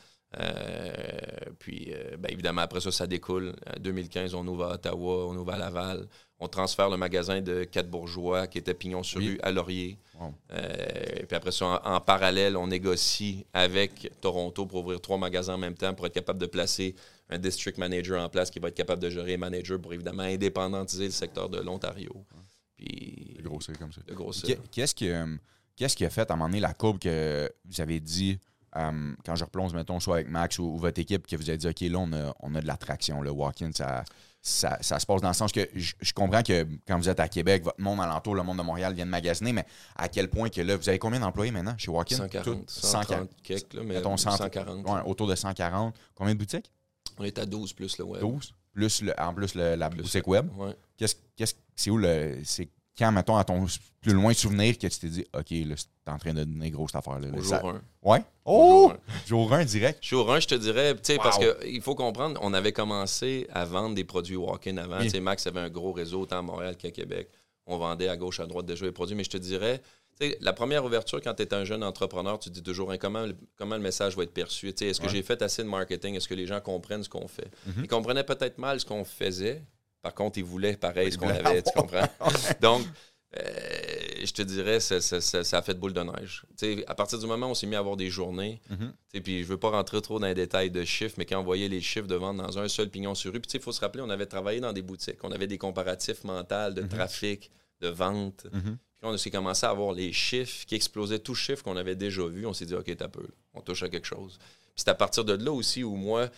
puis, ben, évidemment, après ça, ça découle. En 2015, on ouvre à Ottawa, on ouvre à Laval. On transfère le magasin de Quatre Bourgeois, qui était Pignon-sur-Rue, à Laurier. puis après ça, en, parallèle, on négocie avec Toronto pour ouvrir trois magasins en même temps pour être capable de placer un district manager en place qui va être capable de gérer les managers pour évidemment indépendantiser le secteur de l'Ontario. Puis. De grossir comme ça. De Qu'est-ce qui, euh, qu'est-ce qui a fait à un moment donné la courbe que vous avez dit, euh, quand je replonge, mettons, soit avec Max ou, votre équipe, que vous avez dit, OK, là, on a, on a de l'attraction, le walk-in, ça, ça, se passe dans le sens que je, comprends que quand vous êtes à Québec, votre monde alentour, le monde de Montréal vient de magasiner, mais à quel point que là, vous avez combien d'employés maintenant chez Walk-in? 140. 140. 140. autour de 140. Combien de boutiques? On est à 12 plus le web. 12 plus le, en plus le, la boutique web? Ouais. Qu'est-ce, qu'est-ce, c'est où le. C'est quand, mettons, à ton plus loin souvenir que tu t'es dit, OK, là, t'es en train de donner grosse affaire. Là, Au jour 1. Ouais? Oh! Jour 1 direct? Jour 1, je te dirais, tu sais, parce qu'il faut comprendre, on avait commencé à vendre des produits walk-in avant. Tu sais, Max avait un gros réseau autant à Montréal qu'à Québec. On vendait à gauche, à droite déjà les produits, mais je te dirais, la première ouverture, quand tu es un jeune entrepreneur, tu te dis toujours hein, comment, comment le message va être perçu? Est-ce que j'ai fait assez de marketing? Est-ce que les gens comprennent ce qu'on fait? Mhm. Ils comprenaient peut-être mal ce qu'on faisait. Par contre, ils voulaient pareil ce qu'on avait, tu comprends? Donc, euh, je te dirais, ça, a fait de boule de neige. à partir du moment où on s'est mis à avoir des journées, mhm. puis je ne veux pas rentrer trop dans les détails de chiffres, mais quand on voyait les chiffres de vente dans un seul pignon sur rue, puis il faut se rappeler, on avait travaillé dans des boutiques, on avait des comparatifs mentaux de mhm. trafic, de vente on s'est commencé à avoir les chiffres qui explosaient, tous les chiffres qu'on avait déjà vus. On s'est dit, OK, t'as peu, on touche à quelque chose. Puis c'est à partir de là aussi où moi,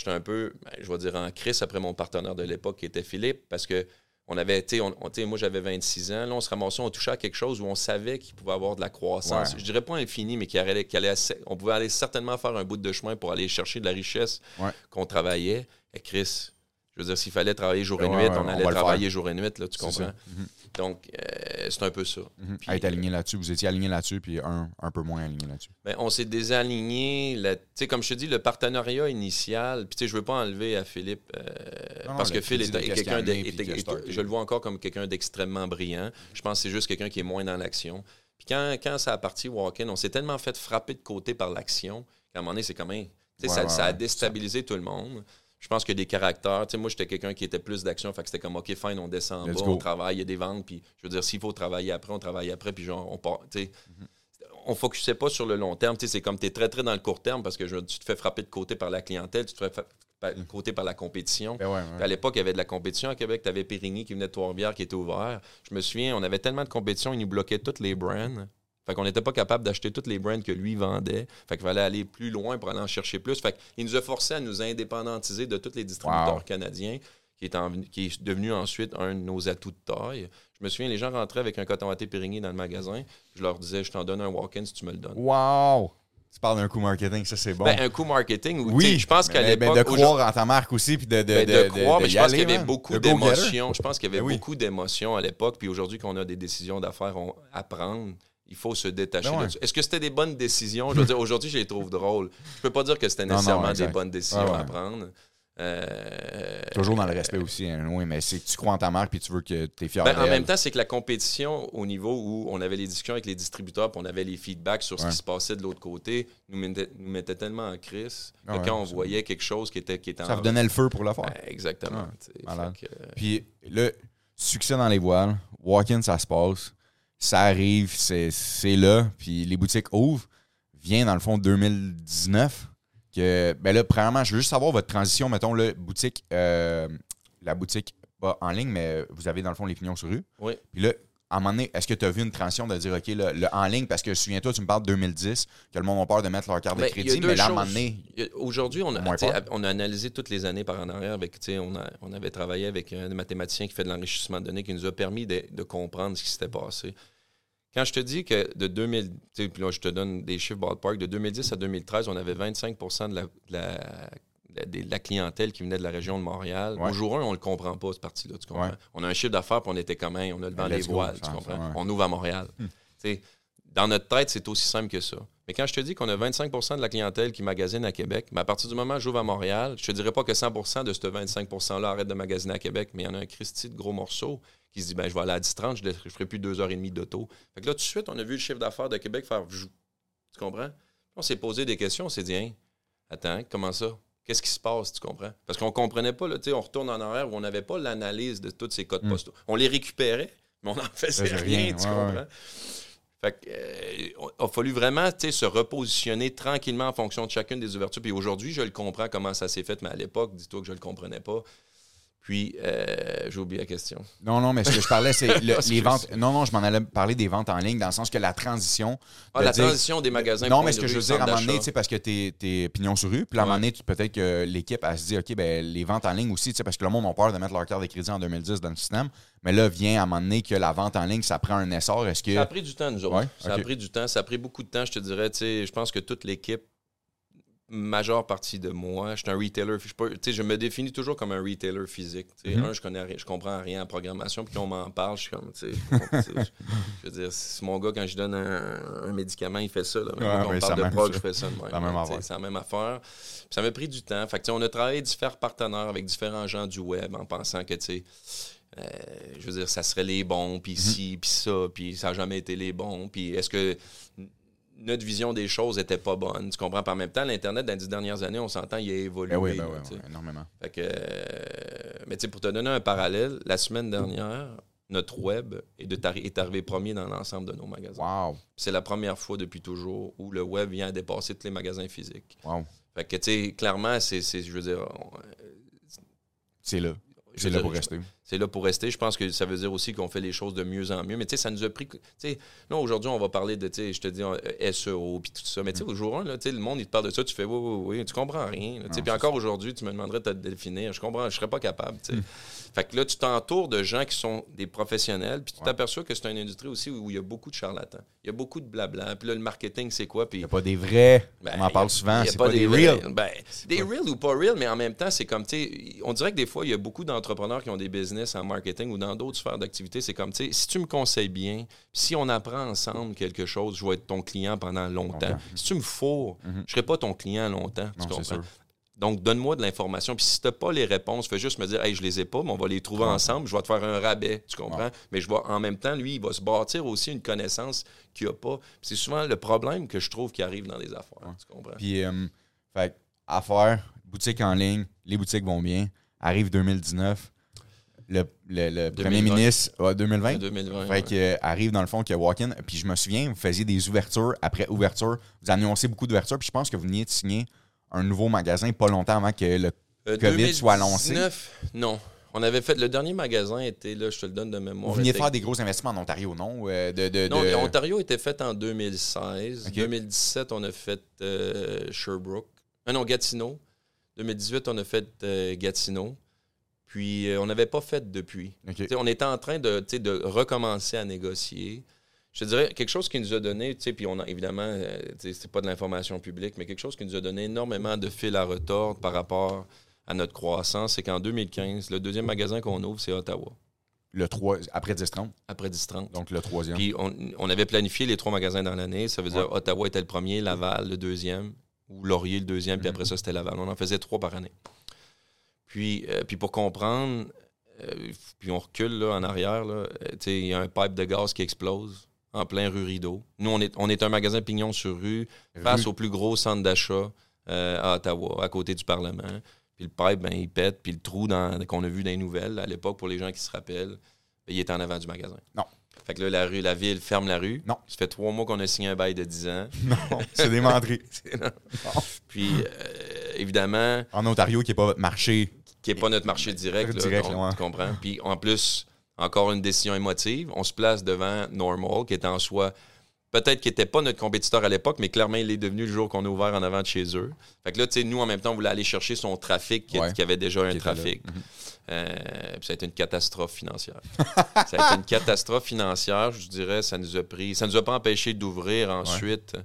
j'étais un peu, ben, je vais dire, en crise après mon partenaire de l'époque qui était Philippe, parce que on avait, tu sais, moi j'avais 26 ans, là on se ramassait, on touchait à quelque chose où on savait qu'il pouvait avoir de la croissance. Je dirais pas infini, mais qu'il allait, allait on pouvait aller certainement faire un bout de chemin pour aller chercher de la richesse qu'on travaillait. Et Chris, je veux dire, s'il fallait travailler jour et nuit, on allait travailler jour et nuit, là, tu comprends? Mhm. Donc, euh, c'est un peu ça. Mhm. être aligné euh, là-dessus, vous étiez aligné là-dessus, puis un, un peu moins aligné là-dessus. Ben, on s'est désaligné. Tu sais, comme je te dis, le partenariat initial, puis tu sais, je veux pas enlever à Philippe, euh, parce que Phil est, quelqu'un je le vois encore comme quelqu'un d'extrêmement brillant. Je pense que c'est juste quelqu'un qui est moins dans l'action. Puis quand, quand ça a parti walk-in, on s'est tellement fait frapper de côté par l'action qu'à un moment donné, c'est quand même. ça, ça, a déstabilisé tout le monde. Je pense que des caractères. Tu sais, moi, j'étais quelqu'un qui était plus d'action. Fait que c'était comme, OK, fine, on descend en bas, on travaille, il y a des ventes. Puis, je veux dire, s'il faut travailler après, on travaille après. Puis, genre, on part. Tu sais, on focusait pas sur le long terme. Tu sais, c'est comme tu es très, très dans le court terme parce que je, tu te fais frapper de côté par la clientèle, tu te fais frapper de côté par la compétition. Ben à l'époque, il y avait de la compétition à Québec. Tu avais Périgny qui venait de Trois-Rivières qui était ouvert. Je me souviens, on avait tellement de compétition, ils nous bloquaient toutes les brands. Fait qu'on n'était pas capable d'acheter toutes les brands que lui vendait. Fait qu'il fallait aller plus loin pour aller en chercher plus. Fait qu'il nous a forcé à nous indépendantiser de tous les distributeurs canadiens, qui est, qui est devenu ensuite un de nos atouts de taille. Je me souviens, les gens rentraient avec un coton thé Périgny dans le magasin. Je leur disais, je t'en donne un walk-in si tu me le donnes. Wow! Tu parles d'un coup marketing, ça c'est bon. Ben, un coup marketing, oui. Je pense qu'à l'époque. de croire en ta marque aussi, puis de, de, ben, de, croire, mais je pense qu'il y avait beaucoup d'émotions. Je pense qu'il y avait beaucoup d'émotions à l'époque. Puis aujourd'hui, qu'on a des décisions d'affaires à prendre, il faut se détacher ben de ça. Est-ce que c'était des bonnes décisions? Je veux dire, aujourd'hui, je les trouve drôles. Je peux pas dire que c'était nécessairement des bonnes décisions à prendre. Euh, Toujours dans le respect aussi, hein, oui, mais c'est que tu crois en ta marque puis tu veux que tu es fier ben, En même temps, c'est que la compétition au niveau où on avait les discussions avec les distributeurs puis on avait les feedbacks sur ce qui se passait de l'autre côté nous mettait, tellement en crise que ah quand on voyait quelque chose qui était, qui était Ça vous donnait le feu pour le faire. Ben, exactement. Puis le succès dans les voiles, walk-in, ça se passe ça arrive, c'est là, puis les boutiques ouvrent, vient dans le fond 2019. Que, ben là, premièrement, je veux juste savoir votre transition, mettons, le boutique, euh, la boutique, pas en ligne, mais vous avez dans le fond les pignons sur rue. Oui. Puis là, à un moment donné, est-ce que tu as vu une transition de dire, OK, le, en ligne, parce que souviens-toi, tu me parles de 2010, que le monde a peur de mettre leur carte de ben, crédit, mais là, à un moment donné. Aujourd'hui, on, a, on a analysé toutes les années par en arrière. Avec, on, a, on avait travaillé avec un mathématicien qui fait de l'enrichissement de données qui nous a permis de, de comprendre ce qui s'était passé. Quand je te dis que de 2000, puis là, je te donne des chiffres ballpark, de 2010 à 2013, on avait 25% de la, clientèle qui venait de la région de Montréal. Au jour 1, on ne le comprend pas, cette partie-là, tu comprends? On a un chiffre d'affaires, puis on était comme, on a le vent des voiles, tu comprends? On ouvre à Montréal. Hmm. Dans notre tête, c'est aussi simple que ça. Mais quand je te dis qu'on a 25% de la clientèle qui magasine à Québec, mais à partir du moment où j'ouvre à Montréal, je te dirais pas que 100% de ce 25 %-là arrête de magasiner à Québec, mais il y en a un Christy de gros morceaux qui se dit ben, je vais aller à 10-30, je ne ferai plus deux heures et demie d'auto. Fait que là, tout de suite, on a vu le chiffre d'affaires de Québec faire Tu comprends? On s'est posé des questions, on s'est dit hein, attends, comment ça? Qu'est-ce qui se passe, tu comprends? Parce qu'on ne comprenait pas, là, on retourne en arrière où on n'avait pas l'analyse de tous ces codes hmm. postaux. On les récupérait, mais on n'en faisait rien, tu comprends? Fait que, euh, a fallu vraiment se repositionner tranquillement en fonction de chacune des ouvertures. Puis aujourd'hui, je le comprends comment ça s'est fait, mais à l'époque, dis-toi que je ne le comprenais pas. Puis, euh, j'ai oublié la question. Non, non, mais ce que je parlais, c'est les ventes. Non, non, je m'en allais parler des ventes en ligne, dans le sens que la transition. Ah, la transition des magasins. Non, mais ce que je veux dire, à un moment donné, parce que tu es, pignon sur rue, puis à un moment donné, peut-être que l'équipe, a se dit, OK, ben les ventes en ligne aussi, parce que le monde a peur de mettre leur carte de crédit en 2010 dans le système. Mais là, vient à un moment donné que la vente en ligne, ça prend un essor. Est-ce que. Ça a pris du temps, nous autres. Ça a pris du temps. Ça a pris beaucoup de temps, je te dirais. Je pense que toute l'équipe majeure partie de moi. Je suis un retailer. Je, je me définis toujours comme un retailer physique. Mm-hmm. Un, je connais je comprends rien en programmation, puis on m'en parle, je suis comme, je veux dire, c'est mon gars, quand je donne un, médicament, il fait ça. Là. on parle de prog, je fais ça C'est la même affaire. ça m'a pris du temps. Fait on a travaillé différents partenaires avec différents gens du web en pensant que, tu sais, euh, je veux dire, ça serait les bons, puis mm-hmm. ci, puis ça, puis ça n'a jamais été les bons. Puis est-ce que notre vision des choses était pas bonne. Tu comprends? Par même temps, l'Internet, dans les dix dernières années, on s'entend, il a évolué. Ben oui, ben oui, énormément. Fait que, euh, mais tu sais, pour te donner un parallèle, la semaine dernière, notre web est, est arrivé premier dans l'ensemble de nos magasins. Wow. C'est la première fois depuis toujours où le web vient dépasser tous les magasins physiques. Wow. Fait que, tu sais, clairement, c'est, je veux dire... c'est là. C'est là pour rester. C'est là pour rester. Je pense que ça veut dire aussi qu'on fait les choses de mieux en mieux. Mais tu sais, ça nous a pris. Tu sais, là, aujourd'hui, on va parler de, tu sais, je te dis, euh, SEO, puis tout ça. Mais tu sais, au jour 1, là, tu sais, le monde, il te parle de ça, tu fais, oui, oui, oui, tu comprends rien. Tu sais, puis encore aujourd'hui, tu me demanderais de te définir. Je comprends, je serais pas capable. Hmm. Fait que là, tu t'entoures de gens qui sont des professionnels, puis tu t'aperçois que c'est une industrie aussi où il y a beaucoup de charlatans. Il y a beaucoup de blabla. Puis là, le marketing, c'est quoi? Puis... Il n'y a pas des vrais. Ben, on en parle souvent. C'est pas, pas, des, real. Ben, des real ou pas real, mais en même temps, c'est comme, tu sais, on dirait que des fois, il y a beaucoup d'entrepreneurs qui ont des business en marketing ou dans d'autres sphères d'activité. C'est comme, tu sais, si tu me conseilles bien, si on apprend ensemble quelque chose, je vais être ton client pendant longtemps. Si tu me fous, je ne serai pas ton client longtemps. tu comprends? Donc, donne-moi de l'information. Puis si tu n'as pas les réponses, fais juste me dire, hey, je les ai pas, mais on va les trouver ensemble. Je vais te faire un rabais, tu comprends? Mais je vais, en même temps, lui, il va se bâtir aussi une connaissance qu'il n'a pas. C'est souvent le problème que je trouve qui arrive dans les affaires. Tu comprends? Puis, euh, fait, affaires, boutique en ligne, les boutiques vont bien. Arrive 2019. Le, le, premier ministre, 2020, 2020 fait que, euh, arrive dans le fond a walk-in. Puis je me souviens, vous faisiez des ouvertures après ouverture. Vous annoncez beaucoup d'ouvertures. Puis je pense que vous veniez de signer un nouveau magasin pas longtemps avant que le euh, COVID soit annoncé? Non. On avait fait le dernier magasin était là, je te le donne de mémoire. Vous veniez de faire des gros investissements en Ontario, non? Euh, de, Non, Ontario était fait en 2016. En 2017, on a fait euh, Sherbrooke. non, Gatineau. 2018, on a fait Gatineau. Puis on n'avait pas fait depuis. On était en train de, de recommencer à négocier je te dirais, quelque chose qui nous a donné, puis on a évidemment, euh, c'est pas de l'information publique, mais quelque chose qui nous a donné énormément de fil à retordre par rapport à notre croissance, c'est qu'en 2015, le deuxième magasin qu'on ouvre, c'est Ottawa. Le 3, après 10-30? Après 10-30. Donc le troisième. Puis on, avait planifié les trois magasins dans l'année. Ça veut dire Ottawa était le premier, Laval le deuxième, ou Laurier le deuxième, puis après mhm. ça, c'était Laval. On en faisait trois par année. Puis, euh, puis pour comprendre, euh, puis on recule là, en arrière, il y a un pipe de gaz qui explose en plein rue Rideau. Nous, on est, on est un magasin pignon sur rue, face au plus gros centre d'achat euh, à Ottawa, à côté du Parlement. Puis le pipe, ben, il pète, puis le trou qu'on a vu dans les nouvelles, à l'époque, pour les gens qui se rappellent, ben, il est en avant du magasin. Non. Fait que là, la, rue, la ville ferme la rue. Non. Ça fait trois mois qu'on a signé un bail de 10 ans. Non, c'est des Puis, euh, évidemment... En Ontario, qui n'est pas votre marché. Qui n'est pas notre marché direct. direct tu comprends? Puis, en plus, encore une décision émotive. On se place devant Normal, qui est en soi, peut-être qu'il n'était pas notre compétiteur à l'époque, mais clairement, il est devenu le jour qu'on a ouvert en avant de chez eux. Fait que là, tu sais, nous, en même temps, on voulait aller chercher son trafic, qui, avait déjà un trafic. Mhm. Euh, puis ça a été une catastrophe financière. ça a été une catastrophe financière, je dirais. Ça nous a pris. Ça nous a pas empêché d'ouvrir ensuite.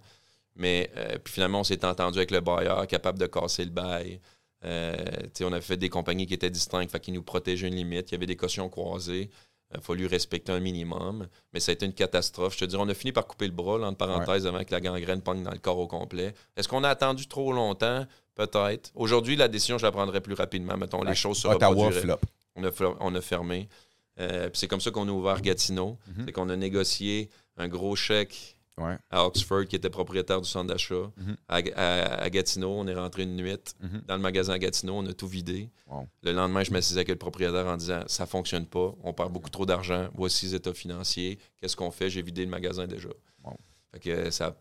Mais euh, puis finalement, on s'est entendu avec le bailleur, capable de casser le bail. Euh, on a fait des compagnies qui étaient distinctes, qui nous protégeaient une limite. Il y avait des cautions croisées. Il a fallu respecter un minimum. Mais ça a été une catastrophe. Je te dirais, on a fini par couper le bras, entre parenthèses, avant que la gangrène pogne dans le corps au complet. Est-ce qu'on a attendu trop longtemps? Peut-être. Aujourd'hui, la décision, je la prendrai plus rapidement. Mettons, les choses se reproduiraient. On a, on a fermé. Euh, c'est comme ça qu'on a ouvert Gatineau. Mm-hmm. C'est qu'on a négocié un gros chèque à Oxford, qui était propriétaire du centre d'achat. Mhm. à, Gatineau, on est rentré une nuit. Mhm. Dans le magasin à Gatineau, on a tout vidé. Le lendemain, je m'assisais avec le propriétaire en disant Ça fonctionne pas, on perd beaucoup trop d'argent, voici les états financiers, qu'est-ce qu'on fait? J'ai vidé le magasin déjà. que ça.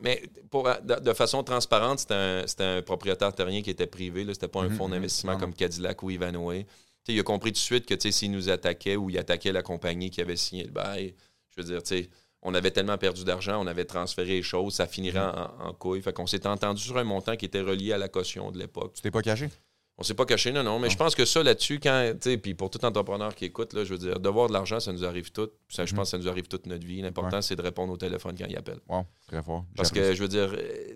Mais pour, de, façon transparente, c'était un, propriétaire terrien qui était privé. Ce n'était pas un mhm, fonds d'investissement comme Cadillac ou Ivanhoe. il a compris tout de suite que s'il nous attaquait ou il attaquait la compagnie qui avait signé le bail, je veux dire, tu sais on avait tellement perdu d'argent, on avait transféré les choses, ça finirait mm. en, couille. Fait qu'on s'est entendu sur un montant qui était relié à la caution de l'époque. Tu t'es pas caché? On s'est pas caché, non, non. Mais je pense que ça, là-dessus, quand, tu sais, puis pour tout entrepreneur qui écoute, là, je veux dire, devoir de l'argent, ça nous arrive tout. je mm. pense que ça nous arrive toute notre vie. L'important, c'est de répondre au téléphone quand il appelle. Wow, très fort. Parce que, je veux dire, euh,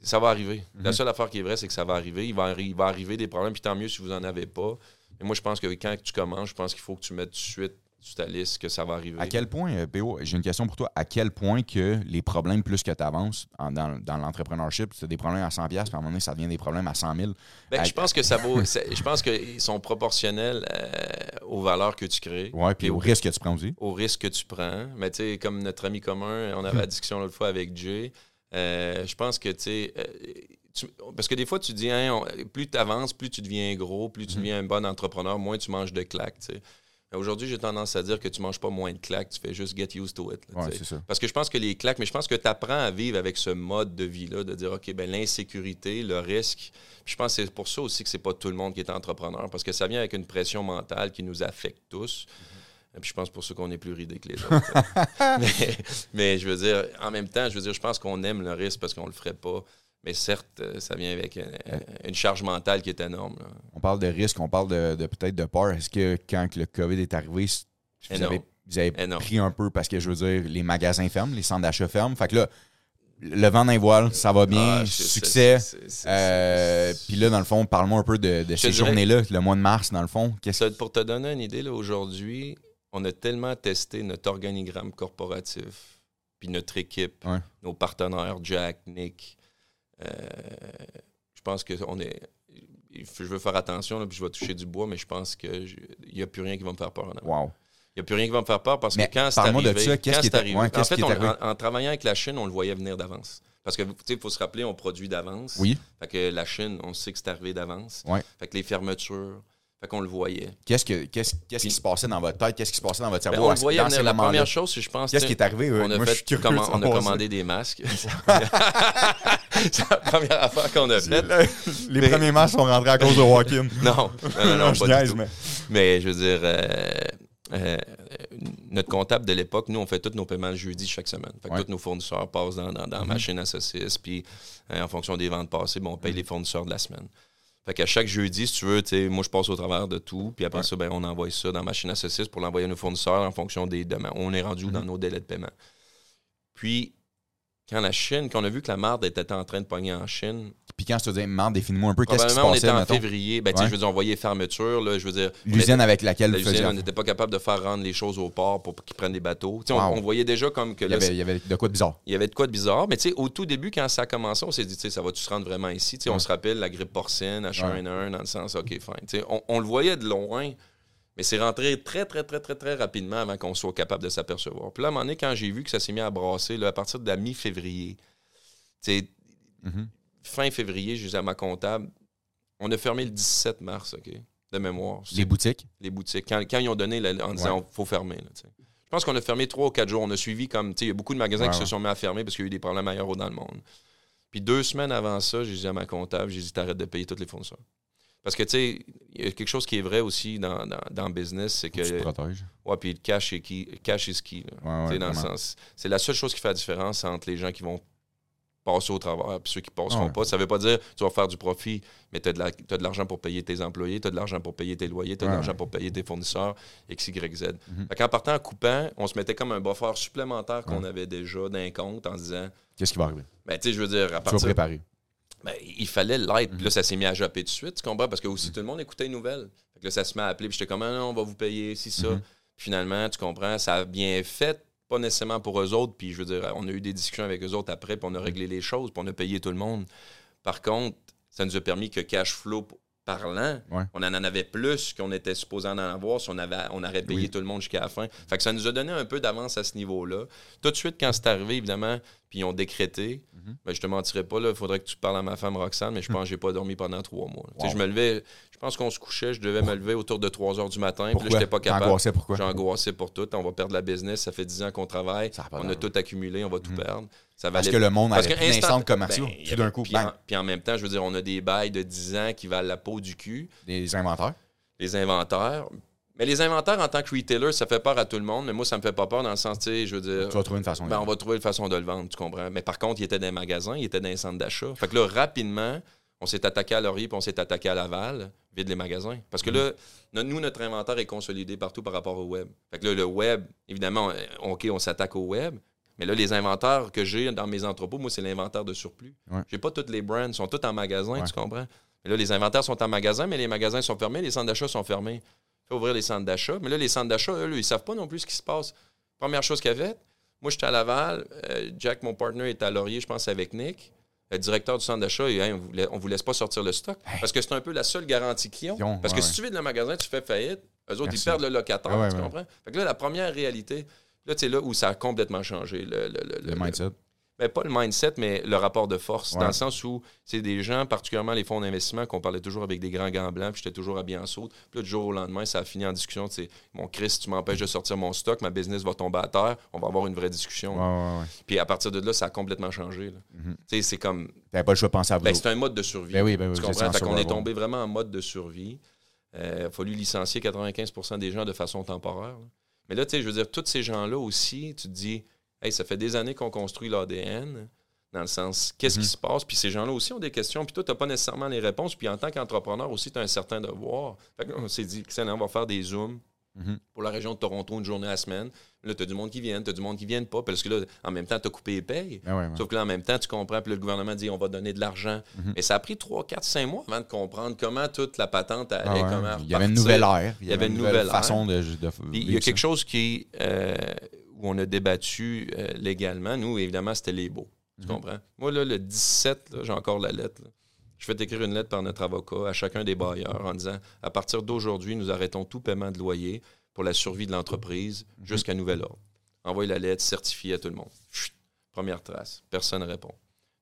ça va arriver. La mm-hmm. seule affaire qui est vraie, c'est que ça va arriver. Il va, il va arriver des problèmes, puis tant mieux si vous en avez pas. Mais moi, je pense que quand tu commences, je pense qu'il faut que tu mettes tout de suite sur ta liste que ça va arriver. À quel point, euh, PO, j'ai une question pour toi, à quel point que les problèmes, plus que tu avances dans, dans l'entrepreneurship, c'est des problèmes à 100$, puis à un moment donné, ça devient des problèmes à 100 000. Ben, Je pense que ça vaut. je pense qu'ils sont proportionnels euh, aux valeurs que tu crées. Oui, puis au, risque que tu prends aussi. Au risque que tu prends. Mais tu sais, comme notre ami commun, on avait la discussion l'autre fois avec Jay, euh, je pense que, tu sais. parce que des fois, tu dis, hein, plus tu avances, plus tu deviens gros, plus tu mm-hmm. deviens un bon entrepreneur, moins tu manges de claques. sais. Aujourd'hui, j'ai tendance à dire que tu manges pas moins de claques, tu fais juste get used to it. Ouais, ça. Parce que je pense que les claques, mais je pense que tu apprends à vivre avec ce mode de vie-là, de dire, OK, ben l'insécurité, le risque. Puis je pense que c'est pour ça aussi que c'est pas tout le monde qui est entrepreneur, parce que ça vient avec une pression mentale qui nous affecte tous. Et Puis je pense pour ça qu'on est plus ridés que les autres. mais, mais je veux dire, en même temps, je veux dire, je pense qu'on aime le risque parce qu'on le ferait pas. Mais certes, euh, ça vient avec une charge mentale qui est énorme. là. On parle de risque, on parle de, de peut-être de peur. Est-ce que quand le COVID est arrivé, vous avez, vous avez Énorme. pris un peu parce que je veux dire, les magasins ferment, les centres d'achat ferment? Fait que là, le vent d'un voile, ça va bien, Ah, succès. Euh, Puis là, dans le fond, parle-moi un peu de, de ces journées-là, le mois de mars, dans le fond. Ça, pour te donner une idée, aujourd'hui, on a tellement testé notre organigramme corporatif, puis notre équipe, Ouais. nos partenaires, Jack, Nick. Euh, je pense que on est. Je veux faire attention, là, puis je vais toucher du bois, mais je pense qu'il n'y a plus rien qui va me faire peur. Wow. Il n'y a plus rien qui va me faire peur parce Mais que quand c'est de arrivé, qu'est-ce quand c'est est- arrivé- ouais, en fait, on- arrivé? en, en travaillant avec la Chine, on le voyait venir d'avance. Parce que, tu sais, il faut se rappeler, on produit d'avance. Oui. Fait que la Chine, on sait que c'est arrivé d'avance. Ouais. Fait que les fermetures, fait qu'on le voyait. Qu'est-ce, que, qu'est-ce, qu'est-ce qui se passait dans votre tête? Qu'est-ce qui se passait dans votre Ben, cerveau? on à le voyait dans ces La première chose, je pense, Qu'est-ce qui est arrivé? on a, Moi, fait, on commandé des masques. c'est la première affaire qu'on a faite. Les Mais- premiers matchs sont rentrés à cause de walk-in. Non, non, non, pas du tout. mais- Mais je veux dire, euh, euh, notre comptable de l'époque, nous, on fait tous nos paiements le jeudi chaque semaine. Fait que Ouais. tous nos fournisseurs passent dans, dans, dans la machine à saucisses, puis euh, en fonction des ventes passées, ben, on paye les fournisseurs de la semaine. Fait qu'à chaque jeudi, si tu veux, tu sais, moi, je passe au travers de tout, puis après Ouais. ça, ben, on envoie ça dans la machine à saucisses pour l'envoyer à nos fournisseurs en fonction des demandes. On est rendu où dans nos délais de paiement. Puis, quand la Chine, quand on a vu que la marde était en train de pogner en Chine, Puis quand je te dis, man, définis-moi un peu, qu'est-ce qui se probablement on passait, était en mettons? février, ben, Ouais. je veux dire, on voyait fermeture, là, je veux dire... L'usine avec laquelle la usine, on n'était pas capable de faire rendre les choses au port pour qu'ils prennent des bateaux. Wow. On, on voyait déjà comme que Il y, avait, il y avait de quoi de bizarre. il y avait de quoi de bizarre. Mais tu sais, au tout début, quand ça a commencé, on s'est dit, tu sais, ça va-tu se rendre vraiment ici? On se rappelle la grippe porcine, H1N1, dans le sens, OK, fine. On le voyait de loin, mais c'est rentré très, très, très, très, très rapidement avant qu'on soit capable de s'apercevoir. Puis là, à un moment donné, quand j'ai vu que ça s'est mis à brasser, là, à partir de la mi-février, Mhm. fin février, disais à ma comptable, on a fermé le 17 mars, OK, de mémoire. Les boutiques? les boutiques. Quand, quand ils ont donné en disant Ouais. il faut fermer. là, je pense qu'on a fermé trois ou quatre jours. On a suivi comme. Il y a beaucoup de magasins qui se sont mis à fermer parce qu'il y a eu des problèmes ailleurs dans le monde. Puis deux semaines avant ça, j'ai dit à ma comptable, j'ai dit t'arrêtes de payer tous les fournisseurs. Parce que, tu sais, il y a quelque chose qui est vrai aussi dans, dans, dans le business, c'est Tu te que. protèges. Ouais, puis le cash est qui, cash is key. Ouais, ouais, dans le sens. C'est la seule chose qui fait la différence entre les gens qui vont passer au travers et ceux qui passeront Ouais. pas. Ça veut pas dire tu vas faire du profit, mais tu as de l'argent pour payer tes employés, tu as de l'argent pour payer tes loyers, tu as de l'argent pour payer tes fournisseurs, X, Y, Z. Mhm. Fait qu'en partant en coupant, on se mettait comme un buffer supplémentaire qu'on avait déjà d'un compte en disant, Qu'est-ce qui va arriver? ben, tu sais, je veux dire, à Tu vas partir. préparer. Ben, il fallait l'être. Mhm. Puis là, ça s'est mis à japper tout de suite, tu comprends? Parce que aussi, tout le monde écoutait les nouvelles. Fait que là, ça se met à appeler. Puis j'étais comme, ah non, on va vous payer, si ça. Mhm. Puis finalement, tu comprends, ça a bien fait, pas nécessairement pour eux autres. Puis je veux dire, on a eu des discussions avec eux autres après, puis on a réglé les choses, puis on a payé tout le monde. Par contre, ça nous a permis que cash flow parlant, Ouais. on en avait plus qu'on était supposé en avoir si on, avait, on aurait payé Oui. tout le monde jusqu'à la fin. Fait que ça nous a donné un peu d'avance à ce niveau-là. Tout de suite, quand c'est arrivé, évidemment, puis ils ont décrété, Mhm. ben, je te mentirais pas, il faudrait que tu parles à ma femme Roxane, mais je pense que j'ai pas dormi pendant trois mois. Wow. Je me levais, je pense qu'on se couchait, je devais me lever autour de 3 heures du matin, puis là, j'étais pas capable. Pourquoi? J'ai angoissé pour tout. On va perdre la business. Ça fait 10 ans qu'on travaille. On a tout accumulé. On va tout Mhm. perdre. Ça Parce valait- que le monde Parce avait instant- centres commerciaux. ben, tout d'un coup, puis, en, puis en même temps, je veux dire, on a des bails de 10 ans qui valent la peau du cul, des inventaires. les inventaires. Mais les inventaires, en tant que retailer, ça fait peur à tout le monde. Mais moi, ça me fait pas peur dans le sens, tu sais, je veux dire. Tu vas trouver une façon de Ben, on va trouver une façon de le vendre, tu comprends? Mais par contre, il était dans un magasin, il était dans un centre d'achat. Fait que là, rapidement, on s'est attaqué à Laurier puis on s'est attaqué à Laval, vide les magasins. Parce que là, no- nous, notre inventaire est consolidé partout par rapport au web. Fait que là, le web, évidemment, euh, OK, on s'attaque au web. Mais là, les inventaires que j'ai dans mes entrepôts, moi, c'est l'inventaire de surplus. Ouais. J'ai pas toutes les brands, ils sont tous en magasin, Ouais. tu comprends? Mais là, les inventaires sont en magasin, mais les magasins sont fermés, les centres d'achat sont fermés. Fait ouvrir les centres d'achat. Mais là, les centres d'achat, eux, ils savent pas non plus ce qui se passe. Première chose qu'il a faite, moi, j'étais à Laval. euh, Jack, mon partner, est à Laurier, je pense, avec Nick. Le directeur du centre d'achat, Hey, on ne vous, laisse pas sortir le stock. Parce que c'est un peu la seule garantie qu'ils ont. Parce ouais, que si tu vides le magasin, tu fais faillite. Eux autres, Merci. ils perdent le locataire. Ah ouais, tu comprends? Fait que là, la première réalité, là, tu sais, là où ça a complètement changé. Le, le- le- Le le- mindset. Ben, pas le mindset, mais le rapport de force, dans le sens où c'est des gens, particulièrement les fonds d'investissement, qu'on parlait toujours avec des grands gants blancs, puis j'étais toujours habillé en saute. Puis là, du jour au lendemain, ça a fini en discussion. C'est mon Chris, tu m'empêches de sortir mon stock, ma business va tomber à terre, on va avoir une vraie discussion. puis à partir de là, ça a complètement changé. Mm-hmm. C'est comme. T'avais pas le choix de penser à vous. Ben, c'est un mode de survie. Ben oui, ben oui, tu comprends? Fait qu'on est tombé vraiment en mode de survie. Euh, il a fallu licencier 95 des gens de façon temporaire. Mais là, tu sais, je veux dire, tous ces gens-là aussi, tu te dis, hey, ça fait des années qu'on construit l'ADN dans le sens qu'est-ce qui mhm. se passe? Puis ces gens-là aussi ont des questions, puis toi, tu n'as pas nécessairement les réponses. Puis en tant qu'entrepreneur aussi, tu as un certain devoir. Fait on s'est dit, on va faire des Zooms mhm. pour la région de Toronto une journée à la semaine. Là, tu as du monde qui vient, tu as du monde qui ne vient pas, parce que là, en même temps, tu as coupé les payes. Ah Sauf que là, en même temps, tu comprends, puis le gouvernement dit on va donner de l'argent. Mais mhm. ça a pris 3, 4, 5 mois avant de comprendre comment toute la patente allait, ah comment Il y avait une nouvelle ère. Il y avait une nouvelle, façon de, de, Il y a quelque chose qui, euh, où on a débattu euh, légalement. Nous, évidemment, c'était les beaux. Tu mhm. comprends? Moi, là, le 17, j'ai encore la lettre. Je vais t'écrire une lettre par notre avocat à chacun des bailleurs en disant à partir d'aujourd'hui, nous arrêtons tout paiement de loyer pour la survie de l'entreprise mhm. jusqu'à nouvel ordre. Envoie la lettre certifiée à tout le monde. première trace. Personne ne répond.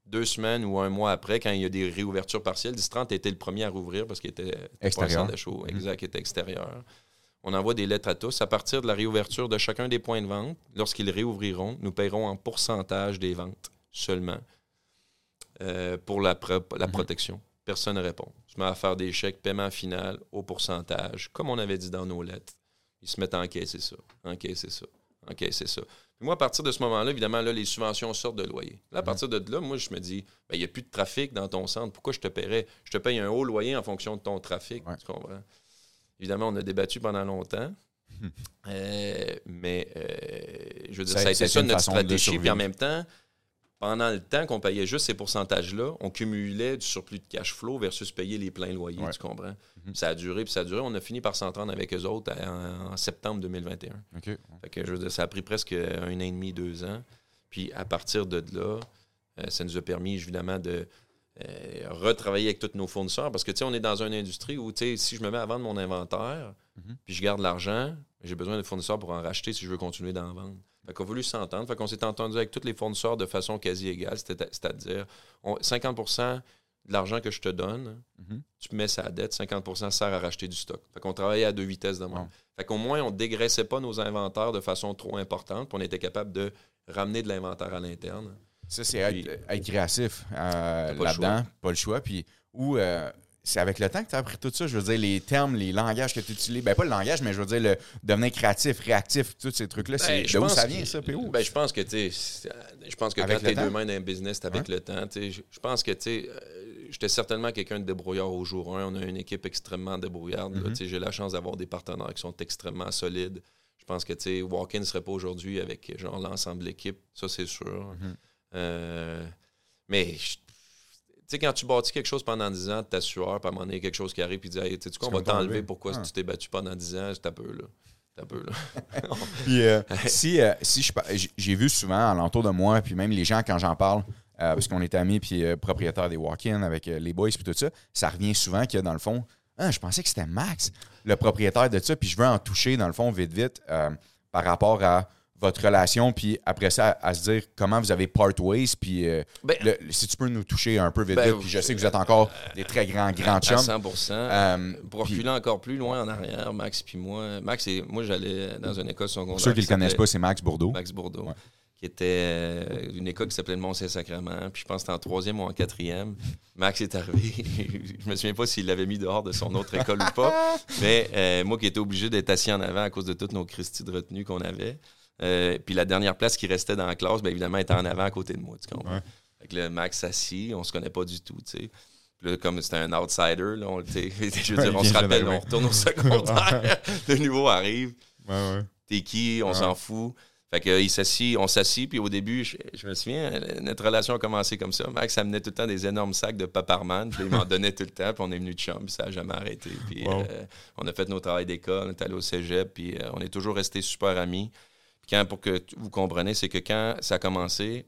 Deux semaines ou un mois après, quand il y a des réouvertures partielles, 10-30 était le premier à rouvrir parce qu'il était extérieur. Chaud. Mhm. Exact, il était extérieur. On envoie des lettres à tous. À partir de la réouverture de chacun des points de vente, lorsqu'ils réouvriront, nous paierons en pourcentage des ventes seulement euh, pour la, la mhm. protection. Personne ne répond. Je mets à faire des chèques, paiement final au pourcentage, comme on avait dit dans nos lettres. Ils se mettent à encaisser ça, encaisser ça, encaisser ça. Puis moi, à partir de ce moment-là, évidemment, là, les subventions sortent de loyer. Là, à mhm. partir de là, moi, je me dis, ben, il n'y a plus de trafic dans ton centre. Pourquoi je te paierais? Je te paye un haut loyer en fonction de ton trafic. Tu comprends? Évidemment, on a débattu pendant longtemps. Euh, mais euh, je veux dire, ça, a été ça notre stratégie. Puis en même temps, pendant le temps qu'on payait juste ces pourcentages-là, on cumulait du surplus de cash flow versus payer les pleins loyers, tu comprends? Mhm. Ça a duré, puis ça a duré. On a fini par s'entendre avec eux autres en, septembre 2021. Fait que, je veux dire, ça a pris presque un an et demi, deux ans. Puis à partir de là, euh, ça nous a permis évidemment de euh, retravailler avec tous nos fournisseurs parce que, tu sais, on est dans une industrie où, tu sais, si je me mets à vendre mon inventaire, mhm. puis je garde l'argent, j'ai besoin de fournisseurs pour en racheter si je veux continuer d'en vendre. Fait qu'on a voulu s'entendre. Fait qu'on s'est entendu avec tous les fournisseurs de façon quasi égale, c'est-à-dire 50% de l'argent que je te donne, mhm. tu mets sa dette, 50% sert à racheter du stock. Fait qu'on travaillait à deux vitesses de même. Fait qu'au moins, on ne dégraissait pas nos inventaires de façon trop importante, puis on était capable de ramener de l'inventaire à l'interne. Ça, c'est être, créatif euh, là-dedans, pas le choix. Puis, ou euh, c'est avec le temps que tu as appris tout ça. Je veux dire, les termes, les langages que tu utilises. Ben, pas le langage, mais je veux dire, le devenir créatif, réactif, tous ces trucs-là. Ben, c'est de où ça vient, ça, PO? Ben, je pense que, tu je pense que quand tu es deux mains dans un business, c'est avec le temps. Je pense que, tu sais, euh, j'étais certainement quelqu'un de débrouillard au jour 1. On a une équipe extrêmement débrouillarde. Mm-hmm. J'ai la chance d'avoir des partenaires qui sont extrêmement solides. Je pense que, tu sais, Walk-in ne serait pas aujourd'hui avec, genre, l'ensemble de l'équipe. Ça, c'est sûr. Mm-hmm. Euh, mais sais, quand tu bâtis quelque chose pendant 10 ans, tu t'assures, puis à un moment donné, quelque chose qui arrive, puis tu dis, hey, tu sais on va t'enlever pourquoi si tu t'es battu pendant 10 ans, c'est un peu là. Un peu, là. puis, euh, si, euh, si j'ai vu souvent alentour de moi, puis même les gens, quand j'en parle, euh, parce qu'on est amis, puis propriétaire des walk-in avec les boys, puis tout ça, ça revient souvent a dans le fond, ah, je pensais que c'était Max, le propriétaire de ça, puis je veux en toucher, dans le fond, vite, vite, par rapport à votre relation, puis après ça, à, se dire comment vous avez part ways, puis euh, ben, si tu peux nous toucher un peu vite, ben, puis je sais que vous êtes encore des très grands, grands chums. 100 euh, Pour reculer encore plus loin en arrière, Max puis moi, Max et moi, j'allais dans une école secondaire. Pour ceux qui ne le connaissent pas, c'est Max Bourdeau. Max Bourdeau. Qui était euh, une école qui s'appelait le Mont-Saint-Sacrement. Puis je pense que c'était en troisième ou en quatrième. Max est arrivé. je me souviens pas s'il l'avait mis dehors de son autre école ou pas. Mais moi qui étais obligé d'être assis en avant à cause de toutes nos Christie de retenue qu'on avait. Euh, puis la dernière place qui restait dans la classe, bien évidemment, était en avant à côté de moi. Tu comprends? Fait le Max assis, on se connaît pas du tout, tu sais. Puis là, comme c'était un outsider, là, on, je veux dire, on se rappelle, on retourne au secondaire, le nouveau arrive. T'es qui? On s'en fout. Fait que, il s'assit, on s'assit, puis au début, je, me souviens, notre relation a commencé comme ça. Max amenait tout le temps des énormes sacs de paparman, puis il m'en donnait tout le temps, puis on est venu de chum, puis ça n'a jamais arrêté. Puis euh, on a fait nos travaux d'école, on est allé au cégep, puis euh, on est toujours restés super amis pour que vous compreniez, c'est que quand ça a commencé,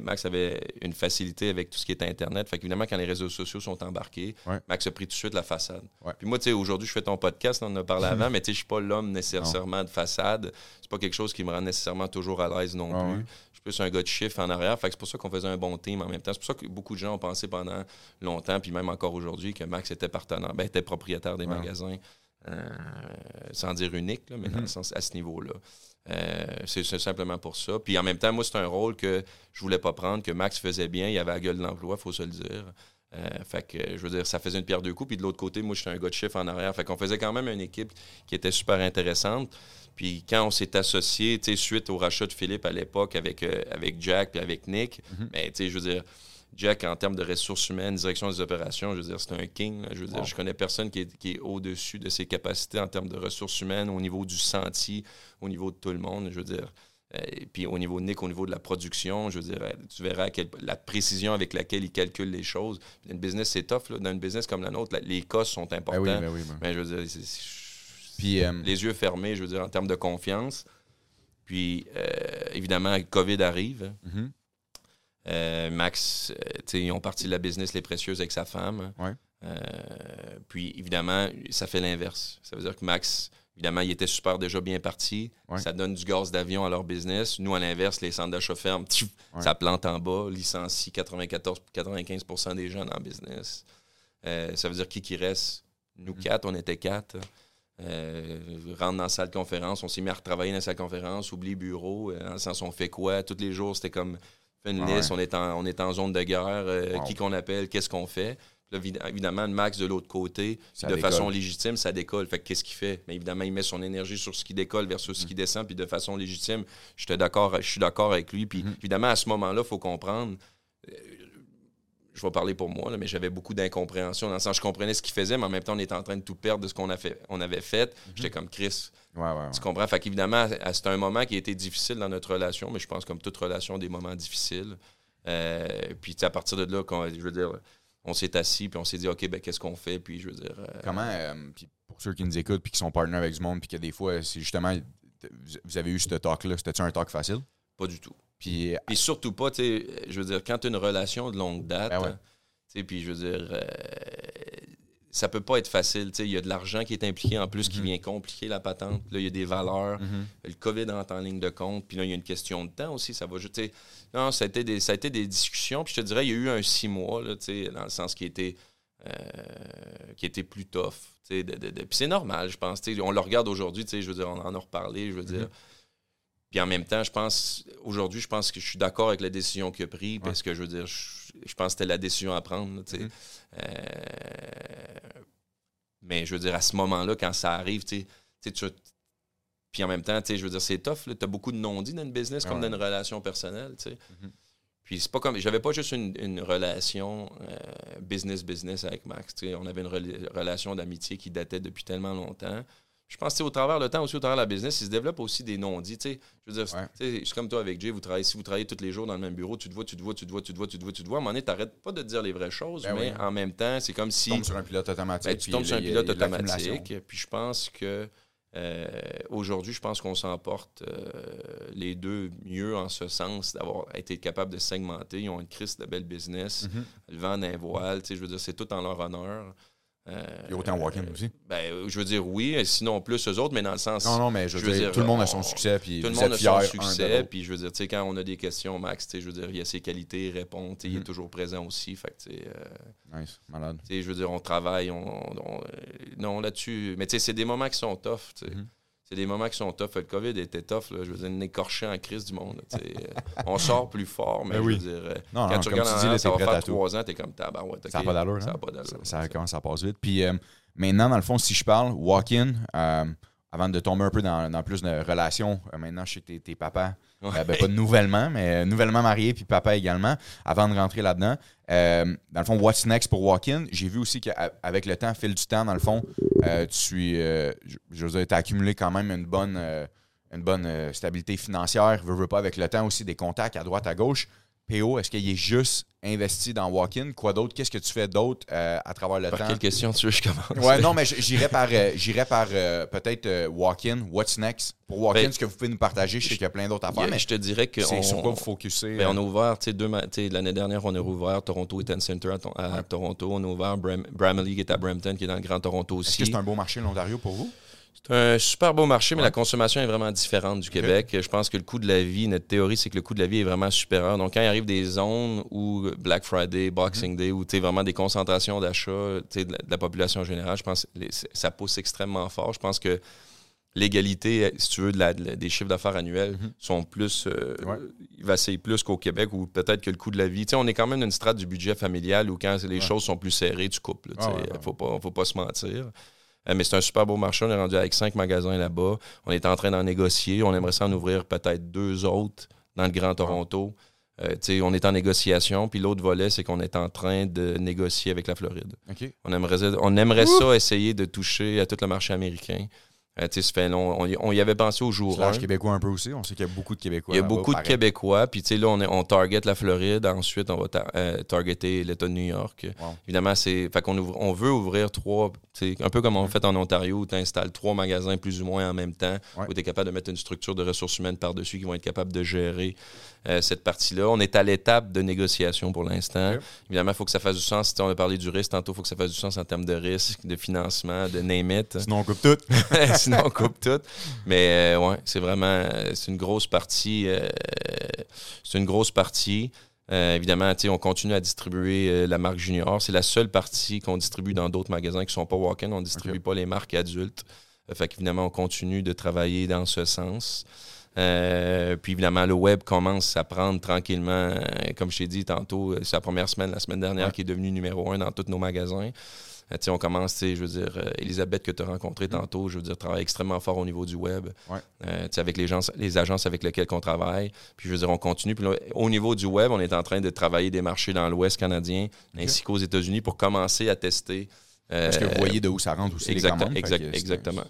Max avait une facilité avec tout ce qui est Internet. Fait qu'évidemment, quand les réseaux sociaux sont embarqués, Max a pris tout de suite la façade. Puis moi, aujourd'hui, je fais ton podcast, on en a parlé avant, mais je ne suis pas l'homme nécessairement de façade. C'est pas quelque chose qui me rend nécessairement toujours à l'aise non plus. Je plus un gars de chiffre en arrière. Fait c'est pour ça qu'on faisait un bon team en même temps. C'est pour ça que beaucoup de gens ont pensé pendant longtemps, puis même encore aujourd'hui, que Max était partenaire, ben, était propriétaire des magasins. Euh, sans dire unique, mais dans le mm-hmm. sens à ce niveau-là. Euh, c'est simplement pour ça. Puis en même temps, moi, c'est un rôle que je voulais pas prendre, que Max faisait bien. Il avait la gueule de l'emploi, faut se le dire. Euh, fait que, je veux dire, ça faisait une pierre deux coups. Puis de l'autre côté, moi, j'étais un gars de chiffre en arrière. Fait qu'on faisait quand même une équipe qui était super intéressante. Puis quand on s'est associé, suite au rachat de Philippe à l'époque avec, avec Jack puis avec Nick, mm-hmm. ben, tu sais, je veux dire, Jack, en termes de ressources humaines, direction des opérations, je veux dire, c'est un king. Je veux dire, je connais personne qui est, au-dessus de ses capacités en termes de ressources humaines, au niveau du senti, au niveau de tout le monde. Je veux dire, et euh, puis au niveau de Nick, au niveau de la production, je veux dire, tu verras la précision avec laquelle il calcule les choses. Une business, c'est tough. Là. Dans une business comme la nôtre, les costs sont ben importants. Ben oui, Mais je veux dire, puis, euh, les yeux fermés, je veux dire, en termes de confiance. Puis, euh, évidemment, COVID arrive. Mm-hmm. Euh, Max, euh, ils ont parti de la business Les Précieuses avec sa femme. Euh, puis, évidemment, ça fait l'inverse. Ça veut dire que Max, évidemment, il était super déjà bien parti. Ça donne du gaz d'avion à leur business. Nous, à l'inverse, les centres d'achat ferment, ça plante en bas, licencie 94-95% des gens dans le business. ça veut dire qui qui reste? Nous mm-hmm. quatre, on était quatre. rentre dans la salle de conférence, on s'est mis à retravailler dans la salle de conférence, oublie bureau, dans le sens on fait quoi? Tous les jours, c'était comme fait une liste, on, est en, on est en zone de guerre, euh, qui qu'on appelle, qu'est-ce qu'on fait. évidemment, le Max de l'autre côté, de façon légitime, ça décolle. Fait qu'est-ce qu'il fait? Mais évidemment, il met son énergie sur ce qui décolle versus ce qui mm. descend, puis de façon légitime, je suis d'accord avec lui. Puis mm-hmm. évidemment, à ce moment-là, il faut comprendre. Euh, je vais parler pour moi, mais j'avais beaucoup d'incompréhension. Dans le sens, je comprenais ce qu'il faisait, mais en même temps, on était en train de tout perdre de ce qu'on on avait fait. Mm-hmm. J'étais comme Chris. Tu comprends? Fait qu'évidemment, c'est un moment qui a été difficile dans notre relation, mais je pense comme toute relation, des moments difficiles. Euh, puis à partir de là, quand, je veux dire, on s'est assis, puis on s'est dit, OK, ben qu'est-ce qu'on fait? Puis je veux dire. Euh, Comment, euh, pour ceux qui nous écoutent, puis qui sont partenaires avec du monde, puis que des fois, c'est justement, vous avez eu ce talk-là, c'était-tu un talk facile? Pas du tout. Puis, puis surtout pas, tu sais, je veux dire, quand tu as une relation de longue date, ben tu sais, puis je veux dire, ça peut pas être facile. Il y a de l'argent qui est impliqué en plus qui mhm. vient compliquer la patente. Là, il y a des valeurs. Mhm. Le COVID rentre en ligne de compte. Puis là, il y a une question de temps aussi. Ça va jeter. Non, ça a, été des, ça a été des discussions. Puis je te dirais, il y a eu un six mois, là, dans le sens qui était, euh, qui était plus tough. De, de, Puis c'est normal, je pense. On le regarde aujourd'hui, je veux dire, on en a reparlé. Je veux dire. Mhm. Puis en même temps, je pense, aujourd'hui, je pense que je suis d'accord avec la décision qu'il a prise parce que je veux dire, je, pense que c'était la décision à prendre. Euh, mais je veux dire, à ce moment-là, quand ça arrive, tu sais, puis en même temps, je veux dire, c'est tough. Tu as beaucoup de non-dits dans une business comme dans une relation personnelle. tu sais. Mm-hmm. Puis c'est pas comme. J'avais pas juste une, relation business-business euh, avec Max. On avait une relation d'amitié qui datait depuis tellement longtemps je pense que au travers le temps aussi, au travers de la business, il se développe aussi des non-dits. Je veux dire, c'est comme toi avec Jay, vous travaillez, si vous travaillez tous les jours dans le même bureau, tu te vois, tu te vois, tu te vois, tu te vois, tu te vois, tu te vois. À un moment donné, tu n'arrêtes pas de dire les vraies choses, ben mais en même temps, c'est comme si. Tu tombes sur un pilote automatique. Ben, tu tombes sur un pilote automatique. Puis je pense que. Euh, aujourd'hui, je pense qu'on s'emporte euh, les deux mieux en ce sens d'avoir été capable de segmenter. Ils ont une crise de belle business, mm-hmm. le vent d'un voile. Je veux dire, c'est tout en leur honneur. Euh, il y a autant walk-in aussi. Ben, je veux dire oui, sinon plus eux autres, mais dans le sens. Non, non, mais je veux, dire, tout le monde a son succès. Puis tout le monde a son succès. Puis je veux dire, tu sais, quand on a des questions, Max, je veux dire, il y a ses qualités, il répond, il est mm-hmm. toujours présent aussi. Fait que, euh, nice, malade. Je veux dire, on travaille, on, non, là-dessus. Mais tu sais, c'est des moments qui sont tough. Mm-hmm c'est des moments qui sont tough. Le COVID était tough. Là. Je veux dire, une écorché en crise du monde. Euh, on sort plus fort, mais ben je veux dire, euh, quand tu regardes en ça va faire trois ans, t'es comme tabarouette. Ça n'a pas d'allure. Ça, ça, commence à passer vite. Puis euh, maintenant, dans le fond, si je parle, walk-in, avant de tomber un peu dans, plus de relations, maintenant, je sais que t'es papa. Ben, pas nouvellement, mais nouvellement marié, puis papa également, avant de rentrer là-dedans. Euh, dans le fond, What's Next pour Walk-In? J'ai vu aussi qu'avec le temps, fil du temps, dans le fond, euh, tu euh, je veux as accumulé quand même une bonne, une bonne stabilité financière. Veux, veux pas avec le temps aussi des contacts à droite, à gauche. PO, est-ce qu'il est juste investi dans Walk-in? Quoi d'autre? Qu'est-ce que tu fais d'autre euh, à travers le par temps? Quelle question tu veux que je commence? Ouais, non, mais j'irais par, euh, par euh, peut-être Walk-in. What's next? Pour Walk-in, ben, ce que vous pouvez nous partager, je sais qu'il y a plein d'autres affaires, mais je te dirais que. C'est sur quoi vous focussez? Ben, on a ouvert, tu sais, l'année dernière, on a rouvert Toronto Eaton Center à, Toronto. On a ouvert Bram, Bramley qui est à Brampton, qui est dans le Grand Toronto aussi. Est-ce que c'est un beau marché, l'Ontario, pour vous? C'est un super beau marché, mais la consommation est vraiment différente du Québec. Je pense que le coût de la vie, notre théorie, c'est que le coût de la vie est vraiment supérieur. Donc, quand il arrive des zones où Black Friday, Boxing mhm. Day, où tu vraiment des concentrations d'achat de, de, la population générale, je pense que ça pousse extrêmement fort. Je pense que l'égalité, si tu veux, de des chiffres d'affaires annuels mhm. sont plus. Euh, essayer plus qu'au Québec ou peut-être que le coût de la vie. on est quand même dans une strate du budget familial où quand les choses sont plus serrées, tu coupes. Il ne faut, pas, faut pas se mentir. Euh, mais c'est un super beau marché. On est rendu avec cinq magasins là-bas. On est en train d'en négocier. On aimerait s'en ouvrir peut-être deux autres dans le Grand Toronto. Euh, on est en négociation. Puis l'autre volet, c'est qu'on est en train de négocier avec la Floride. On aimerait, on aimerait ça essayer de toucher à tout le marché américain. Euh, fait on, y avait pensé au jour Slash québécois un peu aussi. On sait qu'il y a beaucoup de Québécois. Il y a beaucoup de Québécois. Puis là, on, on target la Floride. Ensuite, on va euh, targeter l'État de New York. Évidemment, c'est. Fait qu'on on veut ouvrir trois. Un peu comme on fait en Ontario où tu installes trois magasins plus ou moins en même temps. Où tu es capable de mettre une structure de ressources humaines par-dessus qui vont être capables de gérer euh, cette partie-là. On est à l'étape de négociation pour l'instant. Évidemment, il faut que ça fasse du sens. Si on a parlé du risque tantôt, il faut que ça fasse du sens en termes de risque, de financement, de name it. Sinon, on coupe tout. Sinon, on coupe tout. Mais euh, ouais, c'est vraiment c'est une grosse partie. Euh, c'est une grosse partie. Évidemment, on continue à distribuer la marque Junior. C'est la seule partie qu'on distribue dans d'autres magasins qui ne sont pas walk-in. On ne distribue pas les marques adultes. fait qu'évidemment, on continue de travailler dans ce sens. Euh, puis évidemment, le web commence à prendre tranquillement, euh, comme je t'ai dit tantôt, euh, c'est la première semaine, la semaine dernière, qui est devenue numéro un dans tous nos magasins. On commence, je veux dire, Elisabeth que tu as rencontrée mm. tantôt, je veux dire, travaille extrêmement fort au niveau du web, avec les, gens, les agences avec lesquelles on travaille. Puis je veux dire, on continue. Puis au niveau du web, on est en train de travailler des marchés dans l'Ouest canadien ainsi qu'aux États-Unis pour commencer à tester. Parce que vous voyez de où ça rentre aussi. Exactement. exactement.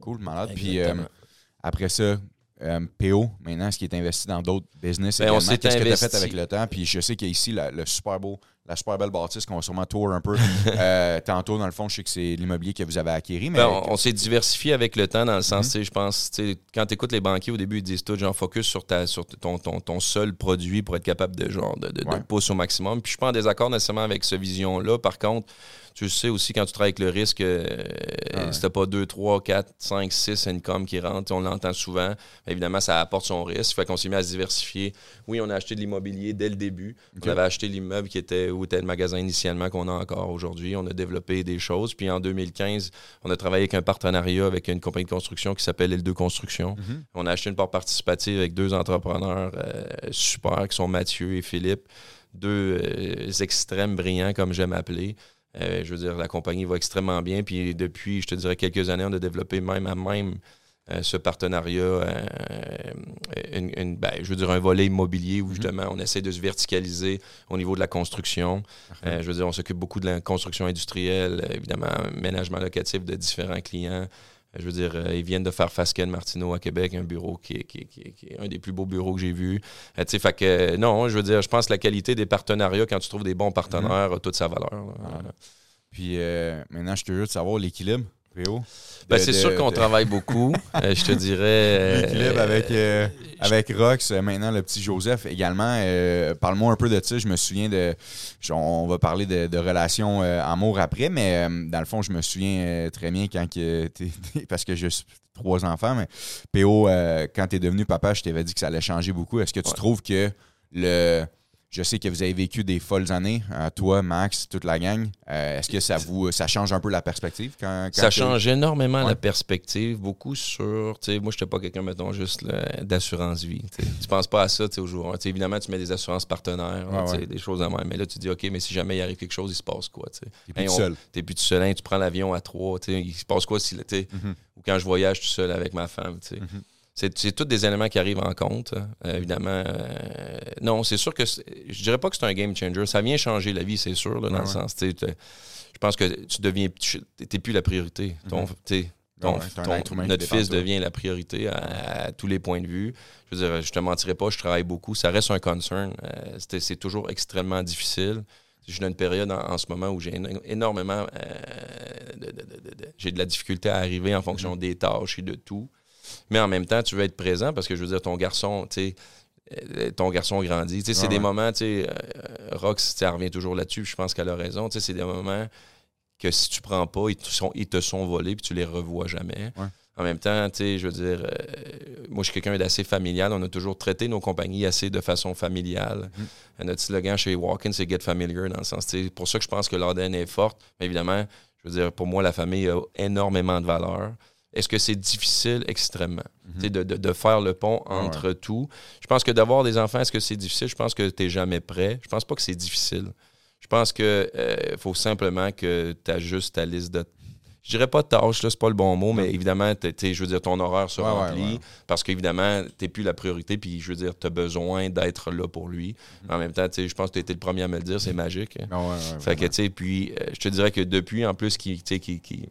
cool, malade. Puis après ça, euh, PO, maintenant, ce qui est investi dans d'autres business ben, Qu'est-ce que tu as fait avec le temps? Puis je sais qu'il y a ici le super beau, la super belle bâtisse qu'on va sûrement tour un peu. Euh, tantôt, dans le fond, je sais que c'est l'immobilier que vous avez acquis. Mais ben, on, s'est diversifié avec le temps dans le sens, mm je pense, quand tu écoutes les banquiers au début, ils disent tout, genre, focus sur, ta, sur ton, ton, ton seul produit pour être capable de, genre, de, de, pousser au maximum. Puis je suis pas en désaccord nécésairement avec cette vision-là. Par contre, tu sais aussi quand tu travailles avec le risque, euh, ah si pas 2, 3, 4, 5, 6 income qui rentrent, on l'entend souvent, évidemment, ça apporte son risque. Fait qu'on s'est mis à se diversifier. Oui, on a acheté de l'immobilier dès le début. On avait acheté l'immeuble qui était où était le magasin initialement qu'on a encore aujourd'hui. On a développé des choses. Puis en 2015, on a travaillé avec un partenariat avec une compagnie de construction qui s'appelle L2 Construction. Mhm. On a acheté une part participative avec deux entrepreneurs euh, super qui sont Mathieu et Philippe deux euh, extrêmes brillants, comme j'aime appeler. Euh, je veux dire, la compagnie va extrêmement bien. Puis depuis, je te dirais, quelques années, on a développé même à même euh, ce partenariat, euh, ben, je veux dire, un volet immobilier où mhm. justement on essaie de se verticaliser au niveau de la construction. je veux dire, on s'occupe beaucoup de la construction industrielle, évidemment, ménagement locatif de différents clients. Je veux dire, ils viennent de faire Fasken Martineau à Québec, un bureau qui est, un des plus beaux bureaux que j'ai vu. tu sais, fait que non, je veux dire, je pense que la qualité des partenariats, quand tu trouves des bons partenaires, mhm. a toute sa valeur. Puis euh, maintenant, je suis curieux de savoir l'équilibre. Ben, c'est sûr qu'on travaille beaucoup. Euh, je te dirais. Euh, l'équilibre avec, avec Rox, maintenant le petit Joseph également. Parle-moi un peu de ça. Je me souviens de. On va parler de, relations amour après, mais dans le fond, je me souviens très bien quand. parce que j'ai trois enfants, mais PO, quand tu es devenu papa, je t'avais dit que ça allait changer beaucoup. Est-ce que tu trouves que le je sais que vous avez vécu des folles années, euh, toi, Max, toute la gang. Euh, est-ce que ça vous ça change un peu la perspective quand, Ça change énormément la perspective, beaucoup sur. Moi, je n'étais pas quelqu'un, mettons, juste d'assurance vie. Tu Tu penses pas à ça au jour. évidemment, tu mets des assurances partenaires, des choses à même. Mais là, tu dis, OK, mais si jamais il arrive quelque chose, il se passe quoi? Tu n'es plus, seul. Tu plus tout seul. Hein, tu prends l'avion à trois. Il se passe quoi si. Mm-hmm. Ou quand je voyage tout seul avec ma femme. Mm-hmm. C'est tous des éléments qui arrivent en compte, euh, évidemment. Euh, non, c'est sûr que je dirais pas que c'est un game changer. Ça vient changer la vie, c'est sûr, dans le sens. Je pense que tu deviens. Tu n'es plus la priorité. Mm-hmm. Ton, notre fils devient la priorité à, tous les points de vue. Je veux dire, je te mentirais pas, je travaille beaucoup. Ça reste un concern. Euh, c'est toujours extrêmement difficile. Je suis dans une période en, ce moment où j'ai énormément. j'ai de la difficulté à arriver en fonction mm-hmm. des tâches et de tout. Mais en même temps, tu veux être présent parce que je veux dire, ton garçon, tu sais, euh, ton garçon grandit. c'est des moments, tu sais, euh, Rox, elle revient toujours là-dessus, je pense qu'elle a raison. Tu sais, c'est des moments que si tu prends pas, ils te sont, ils te sont volés puis tu les revois jamais. En même temps, tu sais, je veux dire, euh, moi, je suis quelqu'un d'assez familial. On a toujours traité nos compagnies assez de façon familiale. Mm. Notre slogan chez Walkin, c'est Get Familiar, dans le sens, c'est pour ça que je pense que l'ADN est forte. Mais évidemment, je veux dire, pour moi, la famille a énormément de valeur. Est-ce que c'est difficile? Extrêmement? Mm-hmm. de, de, faire le pont entre tout. Je pense que d'avoir des enfants, est-ce que c'est difficile? Je pense que tu n'es jamais prêt. Je pense pas que c'est difficile. Je pense que euh, faut simplement que tu ajustes ta liste de je dirais pas de tâches, là, c'est pas le bon mot, mais évidemment, je veux dire, ton horaire se remplit parce qu'évidemment, t'es plus la priorité, puis je veux dire, tu as besoin d'être là pour lui. En même temps, je pense que tu été le premier à me le dire, c'est magique. Ah fait que, puis euh, je te dirais que depuis, en plus, qui, qui, qui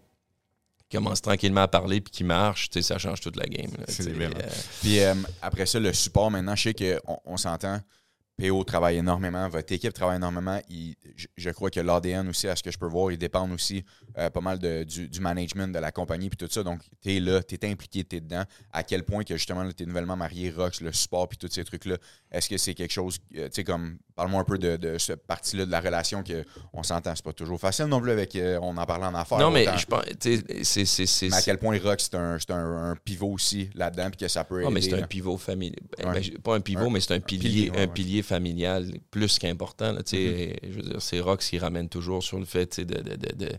commence tranquillement à parler puis qui marche, ça change toute la game. Euh, puis euh, après ça, le support, maintenant, je sais qu'on on, s'entend. PO travaille énormément, votre équipe travaille énormément. je, crois que l'ADN aussi, à ce que je peux voir, il dépend aussi euh, pas mal du, management de la compagnie puis tout ça. Donc, tu es là, tu es impliqué, tu es dedans. À quel point que justement, tu es nouvellement marié, Rox, le support puis tous ces trucs-là. Est-ce que c'est quelque chose, euh, tu sais, comme, parle-moi un peu de, de cette partie-là de la relation qu'on s'entend, c'est pas toujours facile non plus avec, euh, on en parlait en affaires. Non, mais je pense, c'est. Mais à quel point Rox, c'est un, un, pivot aussi là-dedans puis que ça peut aider. Non, mais c'est un pivot familial. Ben, ben, pas un pivot, mais c'est un pilier, un pilier familial plus qu'important. Mm-hmm. Je veux dire, c'est Rox qui ramène toujours sur le fait de, de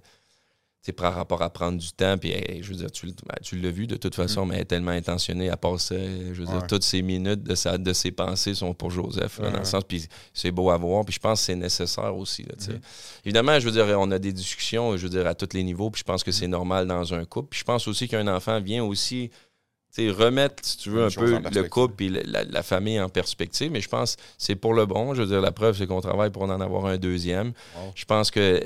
c'est par rapport à prendre du temps. Puis, je veux dire, tu, ben, tu l'as vu de toute façon, mm. mais elle est tellement intentionnée à passer. Je veux dire, toutes ces minutes de, sa, de ses pensées sont pour Joseph, dans le sens. Puis c'est beau à voir. Puis je pense que c'est nécessaire aussi. Mm-hmm. Évidemment, je veux dire, on a des discussions, je veux dire, à tous les niveaux. Puis je pense que c'est mm-hmm. normal dans un couple. Puis je pense aussi qu'un enfant vient aussi remettre, si tu veux, un peu le couple et la, famille en perspective. Mais je pense que c'est pour le bon. Je veux dire, la preuve, c'est qu'on travaille pour en avoir un deuxième. Je pense que,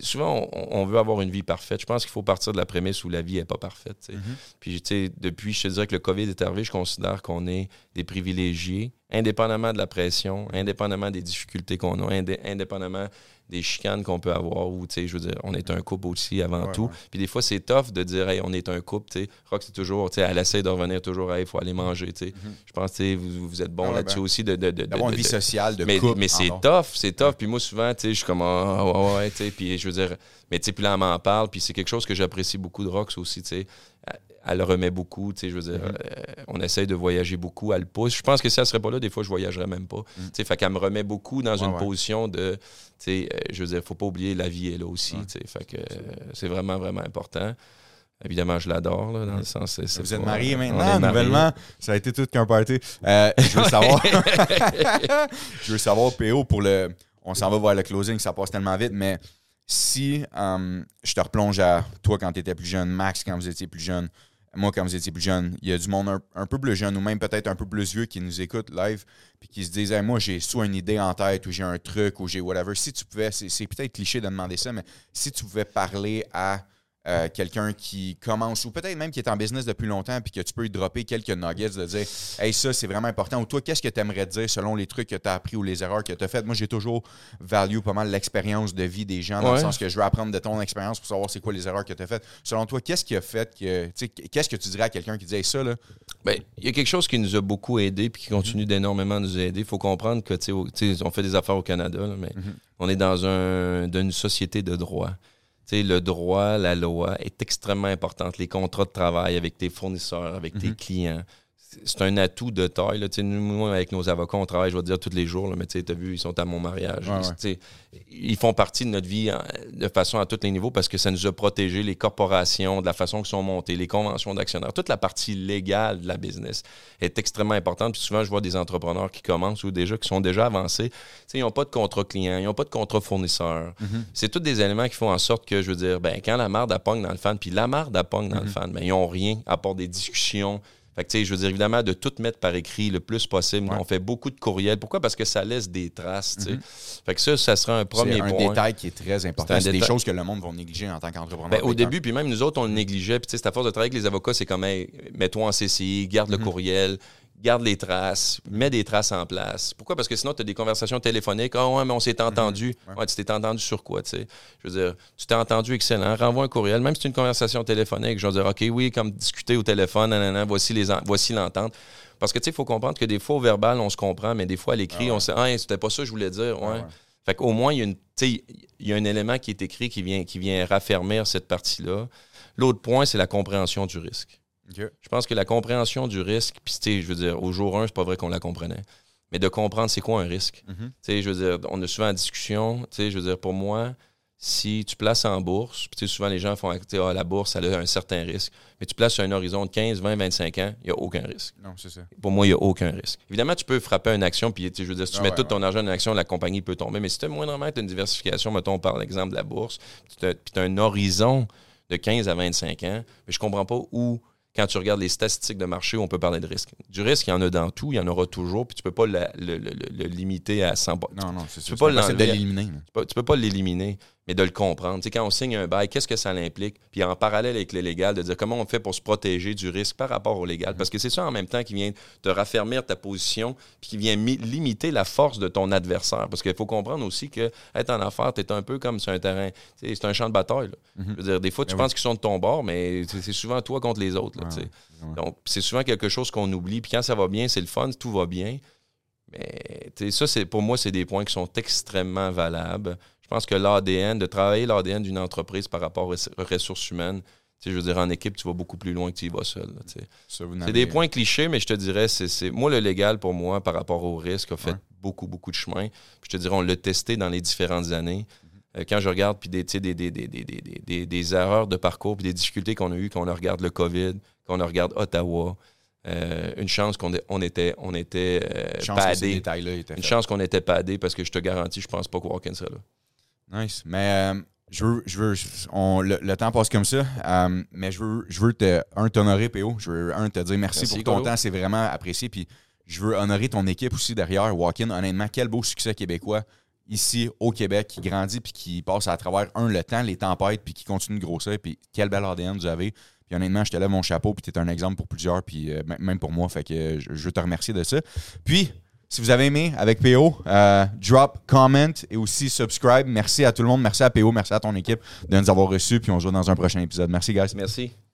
souvent, on, veut avoir une vie parfaite. Je pense qu'il faut partir de la prémisse où la vie n'est pas parfaite. Mm-hmm. Puis, tu sais, depuis, je te dirais que le COVID est arrivé, je considère qu'on est des privilégiés, indépendamment de la pression, indépendamment des difficultés qu'on a, indépendamment des chicanes qu'on peut avoir ou, tu sais, je veux dire, on est un couple aussi avant tout. Puis des fois, c'est tough de dire, hey, on est un couple, tu sais. Rock, c'est toujours, tu sais, elle essaie de revenir toujours, hey, il faut aller manger, tu sais. Mhm. Je pense, tu sais, vous, vous, êtes bon là-dessus ben, aussi de. de, de, une vie sociale, de mais, Mais c'est tough, c'est tough. Puis moi, souvent, tu sais, je suis comme, ah, ouais, ouais, tu sais. Puis je veux dire, mais tu sais, puis là, elle m'en parle. Puis c'est quelque chose que j'apprécie beaucoup de Rox aussi, tu sais elle remet beaucoup. Tu sais, je veux dire, mhm. euh, on essaye de voyager beaucoup, elle le pousse. Je pense que si elle serait pas là, des fois, je voyagerais même pas. Mhm. Tu sais, fait qu'elle me remet beaucoup dans une position de, tu sais, euh, je veux dire, faut pas oublier, la vie est là aussi. Tu sais, fait que c'est vraiment, vraiment important. Évidemment, je l'adore, dans le sens. Vous êtes marié maintenant, nouvellement. Ça a été tout qu'un party. Euh, je veux savoir. je veux savoir, PO, pour le. On s'en va voir le closing, ça passe tellement vite, mais si je te replonge à toi quand tu étais plus jeune, Max quand vous étiez plus jeune, moi, quand vous étiez plus jeune, il y a du monde un, peu plus jeune ou même peut-être un peu plus vieux qui nous écoute live puis qui se disent Moi, j'ai soit une idée en tête ou j'ai un truc ou j'ai whatever. Si tu pouvais, c'est peut-être cliché de demander ça, mais si tu pouvais parler à euh, quelqu'un qui commence ou peut-être même qui est en business depuis longtemps puis que tu peux lui dropper quelques nuggets de dire Hey, ça, c'est vraiment important. Ou toi, qu'est-ce que tu aimerais dire selon les trucs que tu as appris ou les erreurs que tu as faites? Moi, j'ai toujours value pas mal l'expérience de vie des gens, dans le sens que je veux apprendre de ton expérience pour savoir c'est quoi les erreurs que tu as faites. Selon toi, qu'est-ce qui a fait que. Qu'est-ce que tu dirais à quelqu'un qui disait ça? Là? Ben, il y a quelque chose qui nous a beaucoup aidé puis qui continue mm-hmm. d'énormément nous aider. Il faut comprendre que, tu sais, on fait des affaires au Canada, mais mm-hmm. on est dans un, une société de droit le droit, la loi est extrêmement importante. Les contrats de travail avec tes fournisseurs, avec tes mhm. clients, c'est un atout de taille. Là. Nous, avec nos avocats, on travaille, je vais dire, tous les jours, là, mais tu as vu, ils sont à mon mariage. Ils font partie de notre vie de façon à tous les niveaux parce que ça nous a protégé les corporations, de la façon qu'ils sont montées, les conventions d'actionnaires. Toute la partie légale de la business est extrêmement importante. Puis souvent, je vois des entrepreneurs qui commencent ou déjà qui sont déjà avancés. ils n'ont pas de contrat client, ils n'ont pas de contrat fournisseur. Mm-hmm. C'est tous des éléments qui font en sorte que, je veux dire, ben, quand la marde appogne dans le fan, puis la marde appogne dans le mm-hmm. fan, ben, ils n'ont rien à part des discussions fait je veux dire, évidemment, de tout mettre par écrit le plus possible. On fait beaucoup de courriels. Pourquoi? Parce que ça laisse des traces, mm-hmm. Fait que ça, ça sera un premier point. C'est un détail qui est très important. C'est des choses que le monde va négliger en tant qu'entrepreneur. Ben, au début, puis même nous autres, on le négligeait. Puis, c'est à force de travailler avec les avocats, c'est comme, mets-toi en CCI, garde le mm-hmm. courriel, garde les traces, mets des traces en place. Pourquoi? Parce que sinon, tu as des conversations téléphoniques. Ah ouais, mais on s'est mhm. entendu. ouais. tu t'es entendu sur quoi, tu sais? Je veux dire, tu t'es entendu excellent. Renvoie un courriel, même si c'est une conversation téléphonique. Je vais dire, OK, oui, comme discuter au téléphone, nanana, voici les voici l'entente. Parce que, tu sais, il faut comprendre que des fois, au verbal, on se comprend, mais des fois, à l'écrit, ah on sait, ah, c'était pas ça que je voulais dire. Ouais. Ah fait qu'au moins, il y, a une, il y a un élément qui est écrit qui vient, qui vient raffermir cette partie-là. L'autre point, c'est la compréhension du risque. Je pense que la compréhension du risque, puis je veux dire, au jour 1, c'est pas vrai qu'on la comprenait, mais de comprendre c'est quoi un risque. Tu sais, je veux dire, on a souvent en discussion, tu sais, je veux dire, pour moi, si tu places en bourse, puis souvent les gens font ah, la bourse, elle a un certain risque, mais tu places sur un horizon de 15, 20, 25 ans, il n'y a aucun risque. Non, c'est ça. Pour moi, il n'y a aucun risque. Évidemment, tu peux frapper une action, puis je veux dire, si tu ah mets tout ton argent dans une action, la compagnie peut tomber, mais si tu as moindrement une diversification, mettons par l'exemple de la bourse, puis tu as, un horizon de 15 à 25 ans, mais je comprends pas où quand tu regardes les statistiques de marché, on peut parler de risque. Du risque, il y en a dans tout, il y en aura toujours, puis tu ne peux pas le, limiter à 100 Non, non, c'est sûr. Tu peux pas l'éliminer. Tu peux pas l'éliminer mais de le comprendre. Quand on signe un bail, qu'est-ce que ça implique? Puis en parallèle avec le légal, de dire comment on fait pour se protéger du risque par rapport au légal. Parce que c'est ça en même temps qui vient te raffermir ta position, puis qui vient limiter la force de ton adversaire. Parce qu'il faut comprendre aussi que être en affaires, tu es un peu comme sur un terrain, c'est un champ de bataille. Mm-hmm. Je veux dire, des fois, tu ben penses qu'ils sont de ton bord, mais c'est souvent toi contre les autres. Donc, c'est souvent quelque chose qu'on oublie. Puis quand ça va bien, c'est le fun, tout va bien. Mais ça, pour moi, c'est des points qui sont extrêmement valables. Je pense que l'ADN, de travailler l'ADN d'une entreprise par rapport aux ressources humaines, je veux dire, en équipe, tu vas beaucoup plus loin que tu y vas seul. C'est des points clichés, mais je te dirais, c'est moi, le légal, pour moi, par rapport au risque, a fait beaucoup, beaucoup de chemin. je te dirais, on l'a testé dans les différentes années. Euh, quand je regarde puis des, des, des, des, des, erreurs de parcours puis des difficultés qu'on a eues, quand on regarde le COVID, quand on regarde Ottawa, euh, une chance qu'on on était, on était euh, padé. Une chance qu'on était padé parce que je te garantis, je pense pas que Walken serait là. Nice. Mais euh, je veux, je veux on, le, temps passe comme ça, euh, mais je veux, je veux te, un, t'honorer, PO. Je veux, un, te dire merci, pour ton temps. C'est vraiment apprécié. Puis je veux honorer ton équipe aussi derrière. Walkin, honnêtement, quel beau succès québécois ici au Québec qui grandit puis qui passe à travers, un, le temps, les tempêtes, puis qui continue de grossir. Puis quel bel ADN vous avez. Puis honnêtement, je te lève mon chapeau, puis tu es un exemple pour plusieurs, puis euh, même pour moi. Fait que je, je veux te remercier de ça. Puis, si vous avez aimé avec PO, euh, drop, comment et aussi subscribe. Merci à tout le monde. Merci à PO. Merci à ton équipe de nous avoir reçus. Puis on se voit dans un prochain épisode. Merci, guys. Merci.